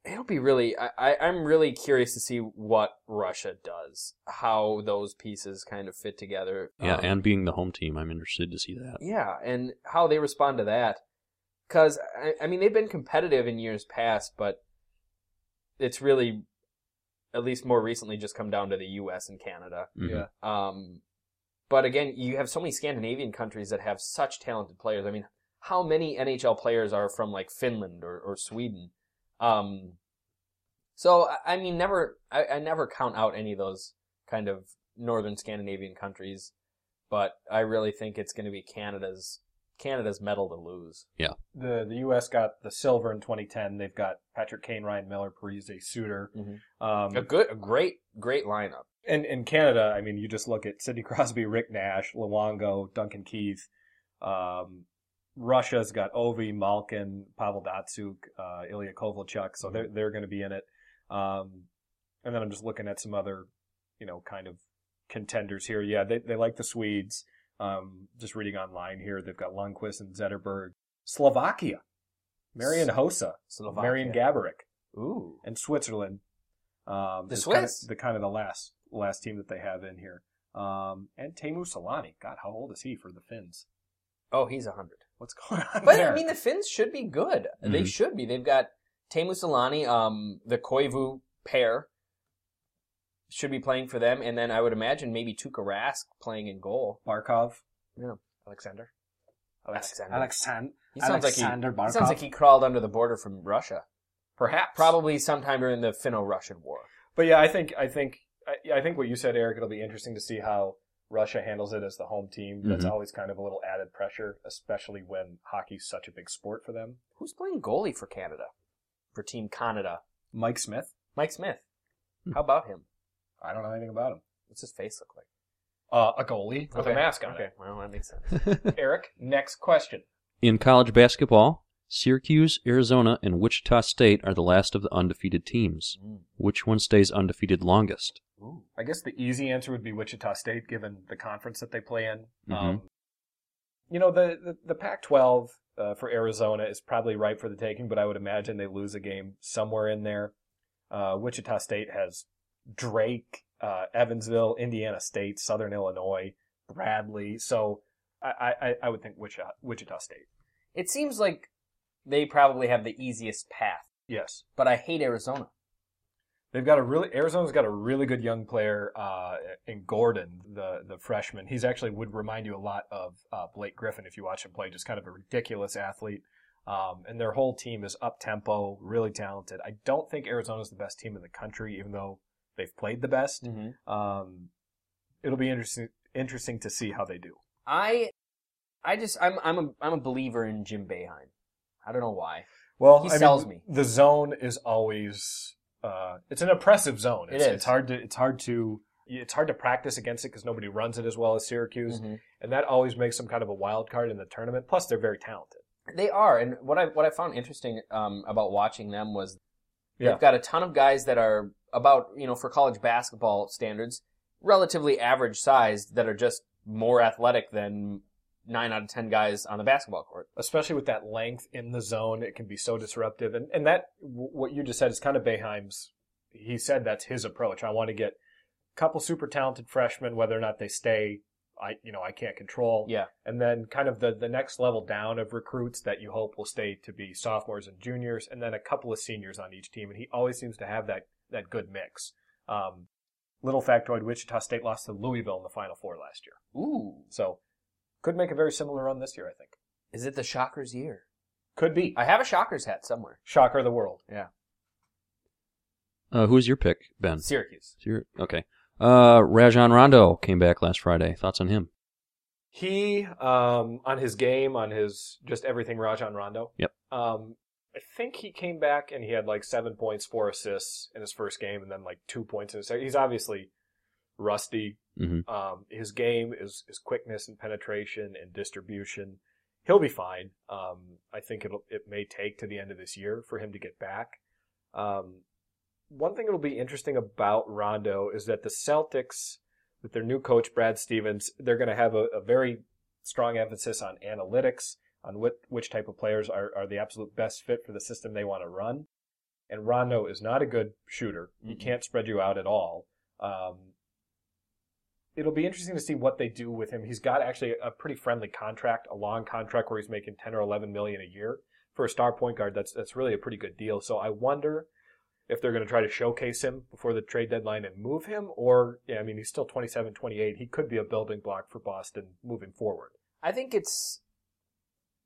Speaker 3: it'll be really. I, I, I'm really curious to see what Russia does, how those pieces kind of fit together.
Speaker 4: Yeah,
Speaker 3: Um,
Speaker 4: and being the home team, I'm interested to see that.
Speaker 3: yeah, and how they respond to that. Because I, I mean, they've been competitive in years past, but it's really, at least more recently, just come down to the U.S. and Canada.
Speaker 4: Mhm.
Speaker 1: Yeah.
Speaker 3: Um, but again, you have so many Scandinavian countries that have such talented players. I mean, how many NHL players are from like Finland or, or Sweden? Um, so I- I mean, never, I, I never count out any of those kind of northern Scandinavian countries, but I really think it's going to be Canada's Canada's medal to lose. Yeah.
Speaker 1: The the U.S. got the silver in 2010. They've got Patrick Kane, Ryan Miller, Parise, Suter.
Speaker 3: Mhm.
Speaker 1: Um,
Speaker 3: A good, a great, great lineup.
Speaker 1: and in Canada, I mean, you just look at Sidney Crosby, Rick Nash, Luongo, Duncan Keith. Um, Russia's got Ovi, Malkin, Pavel Datsyuk, uh, Ilya Kovalchuk, so they're they're going to be in it. Um, and then I'm just looking at some other, you know, kind of contenders here. Yeah, they they like the Swedes. Um, just reading online here, they've got Lundqvist and Zetterberg. Slovakia, Marian Hossa,
Speaker 3: Slovakia.
Speaker 1: Marian Gaborik,
Speaker 3: Ooh.
Speaker 1: and Switzerland. Um,
Speaker 3: The
Speaker 1: is kind of-
Speaker 3: Swiss?
Speaker 1: the kind of the last last team that they have in here. Um, and Teemu Selanne. God, how old is he for the Finns?
Speaker 3: Oh, he's a hundred.
Speaker 1: What's going on
Speaker 3: But
Speaker 1: there?
Speaker 3: I mean, the Finns should be good. They
Speaker 4: Mhm.
Speaker 3: should be. They've got Teemu Selanne, um, the Koivu pair should be playing for them, and then I would imagine maybe Tuukka Rask playing in goal.
Speaker 1: Barkov.
Speaker 3: Yeah.
Speaker 1: Alexander.
Speaker 3: Alexander.
Speaker 1: Alexander.
Speaker 3: He sounds like he,
Speaker 1: Alexander
Speaker 3: he sounds like he crawled under the border from Russia,
Speaker 1: Perhaps.
Speaker 3: probably sometime during the Finno-Russian War.
Speaker 1: But yeah, I think I think I, I think what you said, Eric. It'll be interesting to see how Russia handles it as the home team. That's
Speaker 4: Mhm.
Speaker 1: always kind of a little added pressure, especially when hockey's such a big sport for them.
Speaker 3: Who's playing goalie for Canada? For Team Canada,
Speaker 1: Mike Smith.
Speaker 3: Mike Smith.
Speaker 4: Hmm.
Speaker 3: How about him?
Speaker 1: I don't know anything about him.
Speaker 3: What's his face look like?
Speaker 1: Uh, a goalie with
Speaker 3: Okay,
Speaker 1: a mask on
Speaker 3: Okay, well that makes sense.
Speaker 1: Eric, next question.
Speaker 4: In college basketball, Syracuse, Arizona, and Wichita State are the last of the undefeated teams.
Speaker 3: Mm.
Speaker 4: Which one stays undefeated longest?
Speaker 3: Ooh.
Speaker 1: I guess the easy answer would be Wichita State, given the conference that they play in.
Speaker 4: Mhm.
Speaker 1: Um, you know, the the, the Pac-12 uh, for Arizona is probably ripe for the taking, but I would imagine they lose a game somewhere in there. Uh, Wichita State has Drake, uh, Evansville, Indiana State, Southern Illinois, Bradley. So I, I, I would think Wichita, Wichita State.
Speaker 3: It seems like they probably have the easiest path,
Speaker 1: Yes.
Speaker 3: but I hate Arizona.
Speaker 1: They've got a really Arizona's got a really good young player uh, in Gordon, the the freshman. He's actually would remind you a lot of uh, Blake Griffin if you watch him play. Just kind of a ridiculous athlete, um, and their whole team is up tempo, really talented. I don't think Arizona's the best team in the country, even though they've played the best.
Speaker 3: Mm-hmm.
Speaker 1: Um, it'll be interesting interesting to see how they do.
Speaker 3: I, I just I'm I'm a I'm a believer in Jim Boeheim. I don't know why.
Speaker 1: Well,
Speaker 3: He
Speaker 1: I mean,
Speaker 3: sells me.
Speaker 1: The zone is always uh, it's an oppressive zone.
Speaker 3: It
Speaker 1: It's. It's hard to it's hard to it's hard to practice against it because nobody runs it as well as Syracuse,
Speaker 3: Mhm.
Speaker 1: and that always makes them kind of a wild card in the tournament. Plus, they're very talented.
Speaker 3: They are, and what I what I found interesting um, about watching them was they've got a ton of guys that are about you know for college basketball standards relatively average sized that are just more athletic than nine out of ten guys on the basketball court.
Speaker 1: Especially with that length in the zone, it can be so disruptive. And and that what you just said is kind of Boeheim's. He said that's his approach. I want to get a couple super talented freshmen, whether or not they stay, I you know I can't control.
Speaker 3: Yeah.
Speaker 1: And then kind of the the next level down of recruits that you hope will stay to be sophomores and juniors, and then a couple of seniors on each team. And he always seems to have that that good mix. Um, little factoid: Wichita State lost to Louisville in the Final Four last year,
Speaker 3: Ooh.
Speaker 1: so could make a very similar run this year. I think
Speaker 3: Is it the Shockers year?
Speaker 1: could be
Speaker 3: I have a Shockers hat somewhere.
Speaker 1: shocker of the world. Yeah.
Speaker 4: Uh, who's your pick, Ben?
Speaker 3: Syracuse.
Speaker 4: It's okay. Uh, Rajon Rondo came back last Friday. Thoughts on him?
Speaker 1: He, um, on his game, on his just everything Rajon Rondo.
Speaker 4: Yep.
Speaker 1: Um, I think he came back and he had like seven points, four assists in his first game, and then like two points in his second. He's obviously rusty.
Speaker 4: Mhm.
Speaker 1: Um, his game is is quickness and penetration and distribution. He'll be fine. Um, I think it'll it may take to the end of this year for him to get back. Um, one thing that'll be interesting about Rondo is that the Celtics, with their new coach Brad Stevens, they're going to have a, a very strong emphasis on analytics, on what which type of players are, are the absolute best fit for the system they want to run. And Rondo is not a good shooter. He
Speaker 3: Mhm.
Speaker 1: can't spread you out at all. Um, it'll be interesting to see what they do with him. He's got actually a pretty friendly contract, a long contract where he's making 10 or 11 million a year. For a star point guard, that's that's really a pretty good deal. So I wonder if they're going to try to showcase him before the trade deadline and move him or yeah, I mean he's still 27, 28. He could be a building block for Boston moving forward.
Speaker 3: I think it's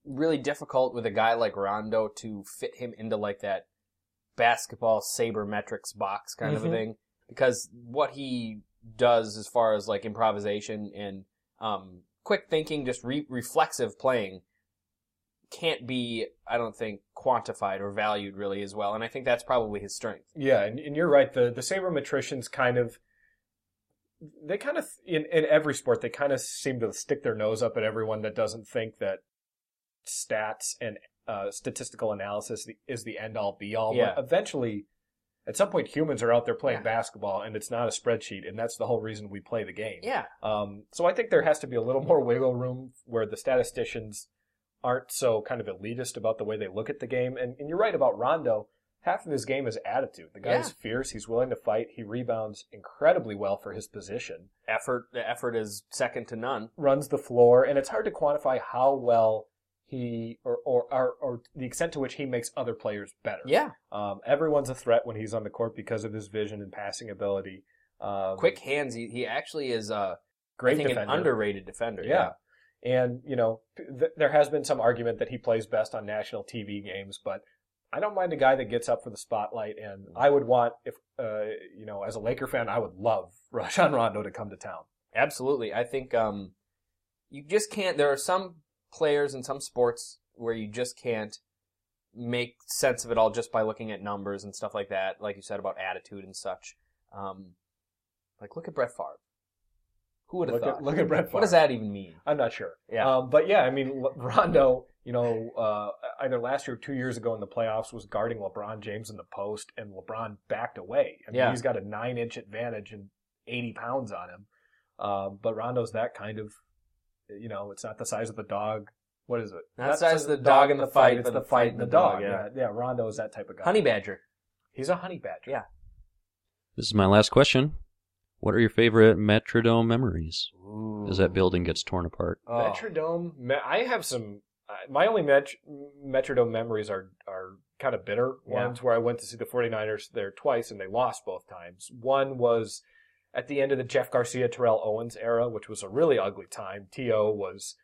Speaker 3: really difficult with a guy like Rondo to fit him into like that basketball sabermetrics box kind of a
Speaker 1: Mhm.
Speaker 3: thing because what he does as far as like improvisation and um, quick thinking, just re- reflexive playing can't be, I don't think, quantified or valued really as well. And I think that's probably his strength.
Speaker 1: Yeah, and, and you're right. The the sabermetricians kind of they kind of in in every sport they kind of seem to stick their nose up at everyone that doesn't think that stats and uh, statistical analysis is the end all be all.
Speaker 3: Yeah.
Speaker 1: But eventually, at some point, humans are out there playing
Speaker 3: Yeah.
Speaker 1: basketball, and it's not a spreadsheet, and that's the whole reason we play the game.
Speaker 3: Yeah.
Speaker 1: Um, so I think there has to be a little more wiggle room where the statisticians aren't so kind of elitist about the way they look at the game. And, and you're right about Rondo. Half of his game is attitude. The guy's
Speaker 3: Yeah.
Speaker 1: fierce. He's willing to fight. He rebounds incredibly well for his position.
Speaker 3: Effort, the effort is second to none.
Speaker 1: Runs the floor, and it's hard to quantify how well he or or or, or the extent to which he makes other players better.
Speaker 3: Yeah.
Speaker 1: Um, everyone's a threat when he's on the court because of his vision and passing ability. Um,
Speaker 3: Quick hands. He, he actually is uh,
Speaker 1: great
Speaker 3: I think
Speaker 1: defender.
Speaker 3: an underrated defender.
Speaker 1: Yeah. And, you know, th- there has been some argument that he plays best on national TV games, but I don't mind a guy that gets up for the spotlight. And I would want, if, uh, you know, as a Laker fan, I would love Rajon Rondo to come to town.
Speaker 3: Absolutely. I think um, you just can't. There are some players in some sports where you just can't make sense of it all just by looking at numbers and stuff like that. Like you said about attitude and such. Um, like look at Brett Favre. Who would have thought?
Speaker 1: at, look at Brett Favre.
Speaker 3: what does that even mean?
Speaker 1: I'm not sure.
Speaker 3: Yeah.
Speaker 1: Um, but yeah, I mean, Rondo, you know, uh, either last year or two years ago in the playoffs was guarding LeBron James in the post, and LeBron backed away. I mean,
Speaker 3: Yeah.
Speaker 1: he's got a nine inch advantage and 80 pounds on him. Um, but Rondo's that kind of, you know, it's not the size of the dog. What is it?
Speaker 3: Not the size of the dog in the fight,
Speaker 1: It's
Speaker 3: but
Speaker 1: the
Speaker 3: the
Speaker 1: fight in the dog.
Speaker 3: yeah.
Speaker 1: Yeah, yeah. Rondo is that type of guy.
Speaker 3: Honey Badger.
Speaker 1: He's a honey badger.
Speaker 3: Yeah.
Speaker 4: This is my last question. What are your favorite Metrodome memories
Speaker 3: Ooh.
Speaker 4: as that building gets torn apart?
Speaker 3: Oh.
Speaker 1: Metrodome. I have some. Uh, my only Met- Metrodome memories are are kind of bitter
Speaker 3: Yeah.
Speaker 1: ones where I went to see the 49ers there twice and they lost both times. One was at the end of the Jeff Garcia Terrell Owens era, which was a really ugly time. T.O. was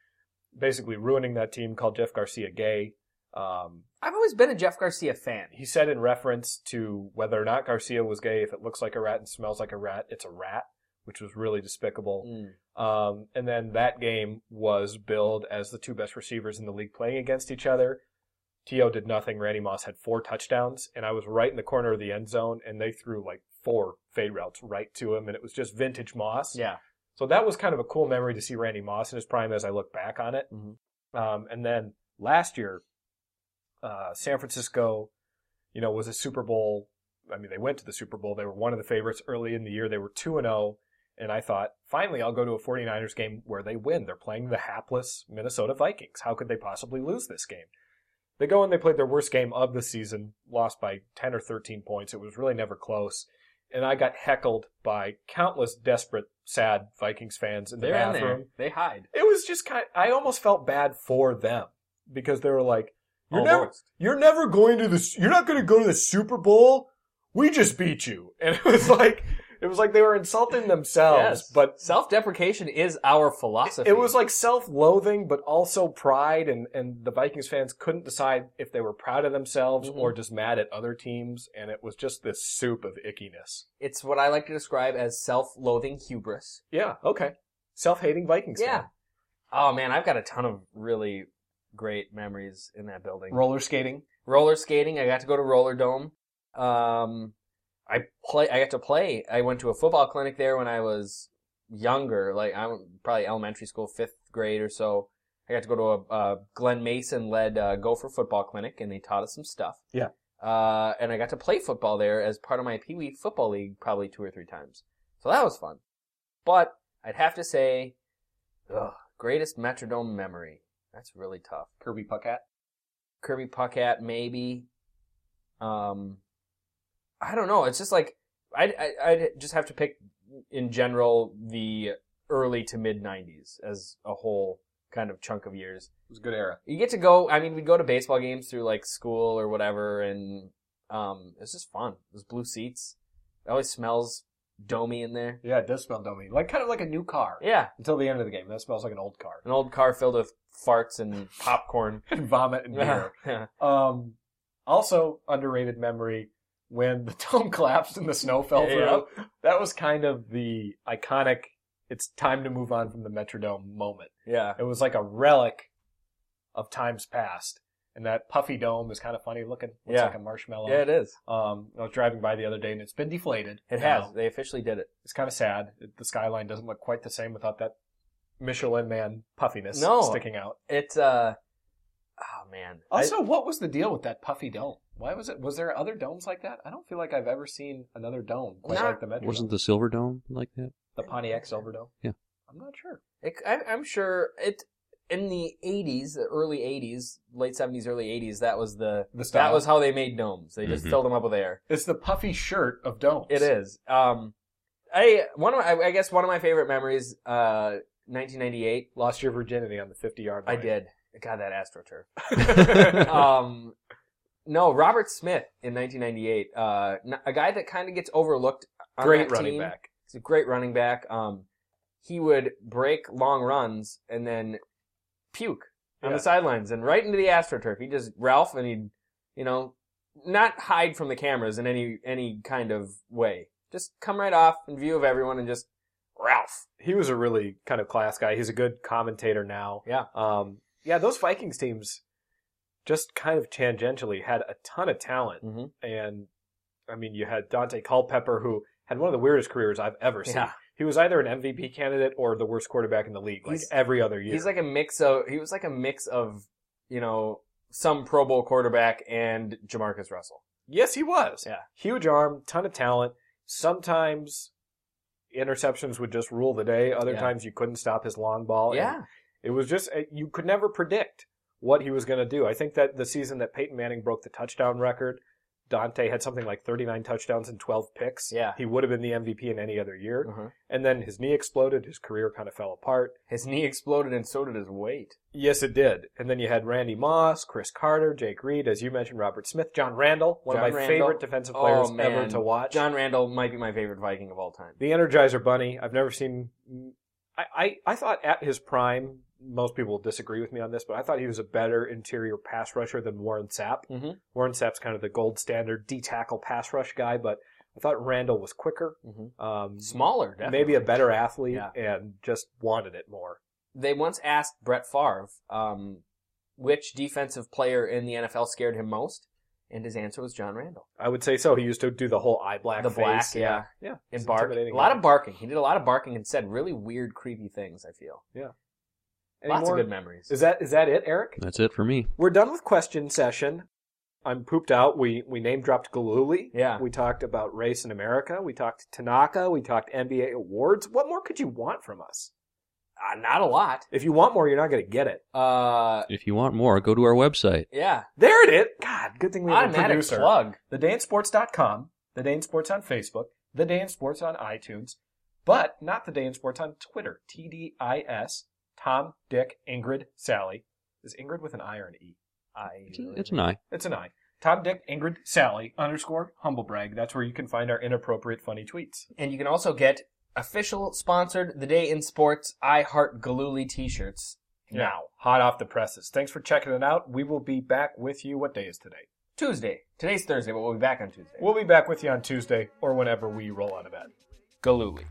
Speaker 1: basically ruining that team, called Jeff Garcia gay. Um,
Speaker 3: I've always been a Jeff Garcia fan.
Speaker 1: he said in reference to whether or not Garcia was gay, if it looks like a rat and smells like a rat, it's a rat, which was really despicable.
Speaker 3: Mm.
Speaker 1: Um, and then that game was billed as the two best receivers in the league playing against each other. T.O. did nothing. Randy Moss had four touchdowns, and I was right in the corner of the end zone, and they threw like four fade routes right to him, and it was just vintage Moss.
Speaker 3: Yeah.
Speaker 1: So that was kind of a cool memory to see Randy Moss in his prime as I look back on it.
Speaker 3: Mhm.
Speaker 1: Um, and then last year, uh, San Francisco, you know, was a Super Bowl. I mean, they went to the Super Bowl. They were one of the favorites early in the year. They were 2 and 0. And I thought, finally, I'll go to a 49ers game where they win. They're playing the hapless Minnesota Vikings. How could they possibly lose this game? They go and they played their worst game of the season, lost by 10 or 13 points. It was really never close. And I got heckled by countless desperate, sad Vikings fans in the
Speaker 3: They're in
Speaker 1: bathroom.
Speaker 3: there. They hide.
Speaker 1: It was just kind. I almost felt bad for them because they were like, "You're never,
Speaker 3: Almost.
Speaker 1: you're never going to the, you're not going to go to the Super Bowl. We just beat you." And it was like, it was like they were insulting themselves,
Speaker 3: Yes.
Speaker 1: but
Speaker 3: Self-deprecation is our philosophy.
Speaker 1: it was like self-loathing, but also pride, and and the Vikings fans couldn't decide if they were proud of themselves
Speaker 3: Mhm.
Speaker 1: or just mad at other teams, and it was just this soup of ickiness.
Speaker 3: it's what I like to describe as self-loathing hubris.
Speaker 1: Yeah. Okay. Self-hating Vikings.
Speaker 3: Yeah.
Speaker 1: fan.
Speaker 3: Oh man, I've got a ton of really great memories in that building.
Speaker 1: Roller skating.
Speaker 3: roller skating. I got to go to Rollerdome. Um, I play. I got to play. I went to a football clinic there when I was younger, like I'm probably elementary school, fifth grade or so. I got to go to a, a Glen Mason led uh, Gopher football clinic, and they taught us some stuff.
Speaker 1: Yeah.
Speaker 3: Uh, and I got to play football there as part of my Pee Wee football league, probably two or three times. So that was fun. But I'd have to say, ugh, greatest Metrodome memory. That's really tough.
Speaker 1: Kirby Puckett.
Speaker 3: Kirby Puckett, maybe. Um, I don't know. It's just like I'd, I- I'd just have to pick in general the early to mid '90s as a whole kind of chunk of years.
Speaker 1: It was a good era.
Speaker 3: You get to go. I mean, we'd go to baseball games through like school or whatever, and um, it's just fun. Those blue seats. It always smells domey in there.
Speaker 1: Yeah, it does smell dummy. Like kind of like a new car.
Speaker 3: Yeah,
Speaker 1: Until the end of the game. That smells like an old car.
Speaker 3: an old car filled with farts and popcorn.
Speaker 1: And vomit and beer. um, also underrated memory when the dome collapsed and the snow fell through.
Speaker 3: Yeah.
Speaker 1: That was kind of the iconic it's time to move on from the Metrodome moment.
Speaker 3: yeah.
Speaker 1: It was like a relic of times past. And that puffy dome is kind of funny looking. Looks
Speaker 3: Yeah.
Speaker 1: like a marshmallow.
Speaker 3: Yeah, it is.
Speaker 1: Um, I was driving by the other day and it's been deflated.
Speaker 3: It
Speaker 1: now.
Speaker 3: has. They officially did it.
Speaker 1: It's kind of sad. It- The skyline doesn't look quite the same without that Michelin man puffiness
Speaker 3: No.
Speaker 1: sticking out.
Speaker 3: It's uh, oh man. I-
Speaker 1: Also, what was the deal with that puffy dome? Why was it? Was there other domes like that? I don't feel like I've ever seen another dome quite
Speaker 3: Not-
Speaker 1: like the Metro.
Speaker 4: Wasn't the Silver Dome like that?
Speaker 1: the Pontiac Silverdome?
Speaker 4: Yeah.
Speaker 1: I'm not sure.
Speaker 3: It, I, I'm sure it in the 80s, the early 80s, late 70s, early 80s. That was the
Speaker 1: The style.
Speaker 3: that was how they made domes. They just
Speaker 4: Mhm.
Speaker 3: filled them up with air.
Speaker 1: It's the puffy shirt of domes.
Speaker 3: It is. Um, I one of my, I, I guess one of my favorite memories. Uh, 1998.
Speaker 1: Lost your virginity on the 50 yard line.
Speaker 3: I did. God, that AstroTurf. um, no, Robert Smith in 1998. Uh, a guy that kind of gets overlooked. On
Speaker 1: Great running
Speaker 3: team.
Speaker 1: back.
Speaker 3: He's a great running back. Um, he would break long runs and then puke on
Speaker 1: Yeah.
Speaker 3: the sidelines and right into the astroturf. He just Ralph and he'd, you know, not hide from the cameras in any any kind of way. Just come right off in view of everyone and just Ralph.
Speaker 1: He was a really kind of class guy. He's a good commentator now.
Speaker 3: Yeah.
Speaker 1: Um, yeah, those Vikings teams just kind of tangentially had a ton of talent.
Speaker 3: Mm-hmm.
Speaker 1: And I mean, you had Daunte Culpepper, who had one of the weirdest careers I've ever seen.
Speaker 3: Yeah.
Speaker 1: He was either an MVP candidate or the worst quarterback in the league, like
Speaker 3: He's-
Speaker 1: every other year.
Speaker 3: He's like a mix of he was like a mix of you know some Pro Bowl quarterback and JaMarcus Russell.
Speaker 1: yes, he was.
Speaker 3: Yeah.
Speaker 1: Huge arm, ton of talent. Sometimes interceptions would just rule the day. Other
Speaker 3: Yeah.
Speaker 1: times you couldn't stop his long ball.
Speaker 3: Yeah,
Speaker 1: It was just, uh, you could never predict what he was going to do. I think that the season that Peyton Manning broke the touchdown record, Daunte had something like 39 touchdowns and 12 picks.
Speaker 3: Yeah.
Speaker 1: He would have been the MVP in any other year.
Speaker 3: uh-huh.
Speaker 1: And then his knee exploded. His career kind of fell apart.
Speaker 3: his knee exploded and so did his weight.
Speaker 1: Yes, it did. And then you had Randy Moss, Cris Carter, Jake Reed, as you mentioned, Robert Smith, John Randle, one
Speaker 3: John
Speaker 1: of my
Speaker 3: Randle.
Speaker 1: favorite defensive players
Speaker 3: Oh,
Speaker 1: ever to watch.
Speaker 3: John Randle might be my favorite Viking of all time.
Speaker 1: the Energizer Bunny. I've never seen. I, I I thought at his prime, most people will disagree with me on this, but I thought he was a better interior pass rusher than Warren Sapp.
Speaker 3: Mm-hmm.
Speaker 1: Warren Sapp's kind of the gold standard D tackle pass rush guy, but I thought Randle was quicker,
Speaker 3: Mm-hmm.
Speaker 1: um,
Speaker 3: Smaller, definitely.
Speaker 1: maybe a better athlete,
Speaker 3: Yeah.
Speaker 1: and just wanted it more.
Speaker 3: They once asked Brett Favre um, which defensive player in the NFL scared him most, and his answer was John Randle.
Speaker 1: I would say so. He used to do the whole eye black
Speaker 3: The
Speaker 1: face.
Speaker 3: black, yeah.
Speaker 1: yeah.
Speaker 3: And bark. A lot of barking. He did a lot of barking and said really weird, creepy things. I feel
Speaker 1: Any
Speaker 3: lots
Speaker 1: more?
Speaker 3: of good memories.
Speaker 1: Is that is that it, Eric?
Speaker 4: That's it for me.
Speaker 1: We're done with question session. I'm pooped out. We we name dropped Gillooly.
Speaker 3: Yeah.
Speaker 1: We talked about race in America. We talked Tanaka. We talked NBA awards. What more could you want from us?
Speaker 3: uh, not a lot.
Speaker 1: If you want more, you're not going to get it.
Speaker 3: Uh,
Speaker 4: If you want more, go to our website.
Speaker 3: yeah.
Speaker 1: There it is. God, good thing we have a
Speaker 3: Automatic
Speaker 1: producer.
Speaker 3: plug.
Speaker 1: TheDayinSports.com. The Day in Sports on Facebook. The Day in Sports on iTunes, but not The Day in Sports on Twitter. TDIS, Tom, Dick, Ingrid, Sally. Is Ingrid with an I or an E?
Speaker 3: I,
Speaker 4: It's, it's an I.
Speaker 1: It's an I. Tom, Dick, Ingrid, Sally, underscore, humblebrag. That's where you can find our inappropriate funny tweets.
Speaker 3: And you can also get official sponsored The Day in Sports I Heart Gillooly t-shirts now.
Speaker 1: Hot off the presses. Thanks for checking it out. We will be back with you. What day is today?
Speaker 3: Tuesday. Today's Thursday, but we'll be back on Tuesday.
Speaker 1: We'll be back with you on Tuesday or whenever we roll out of bed.
Speaker 3: Gillooly.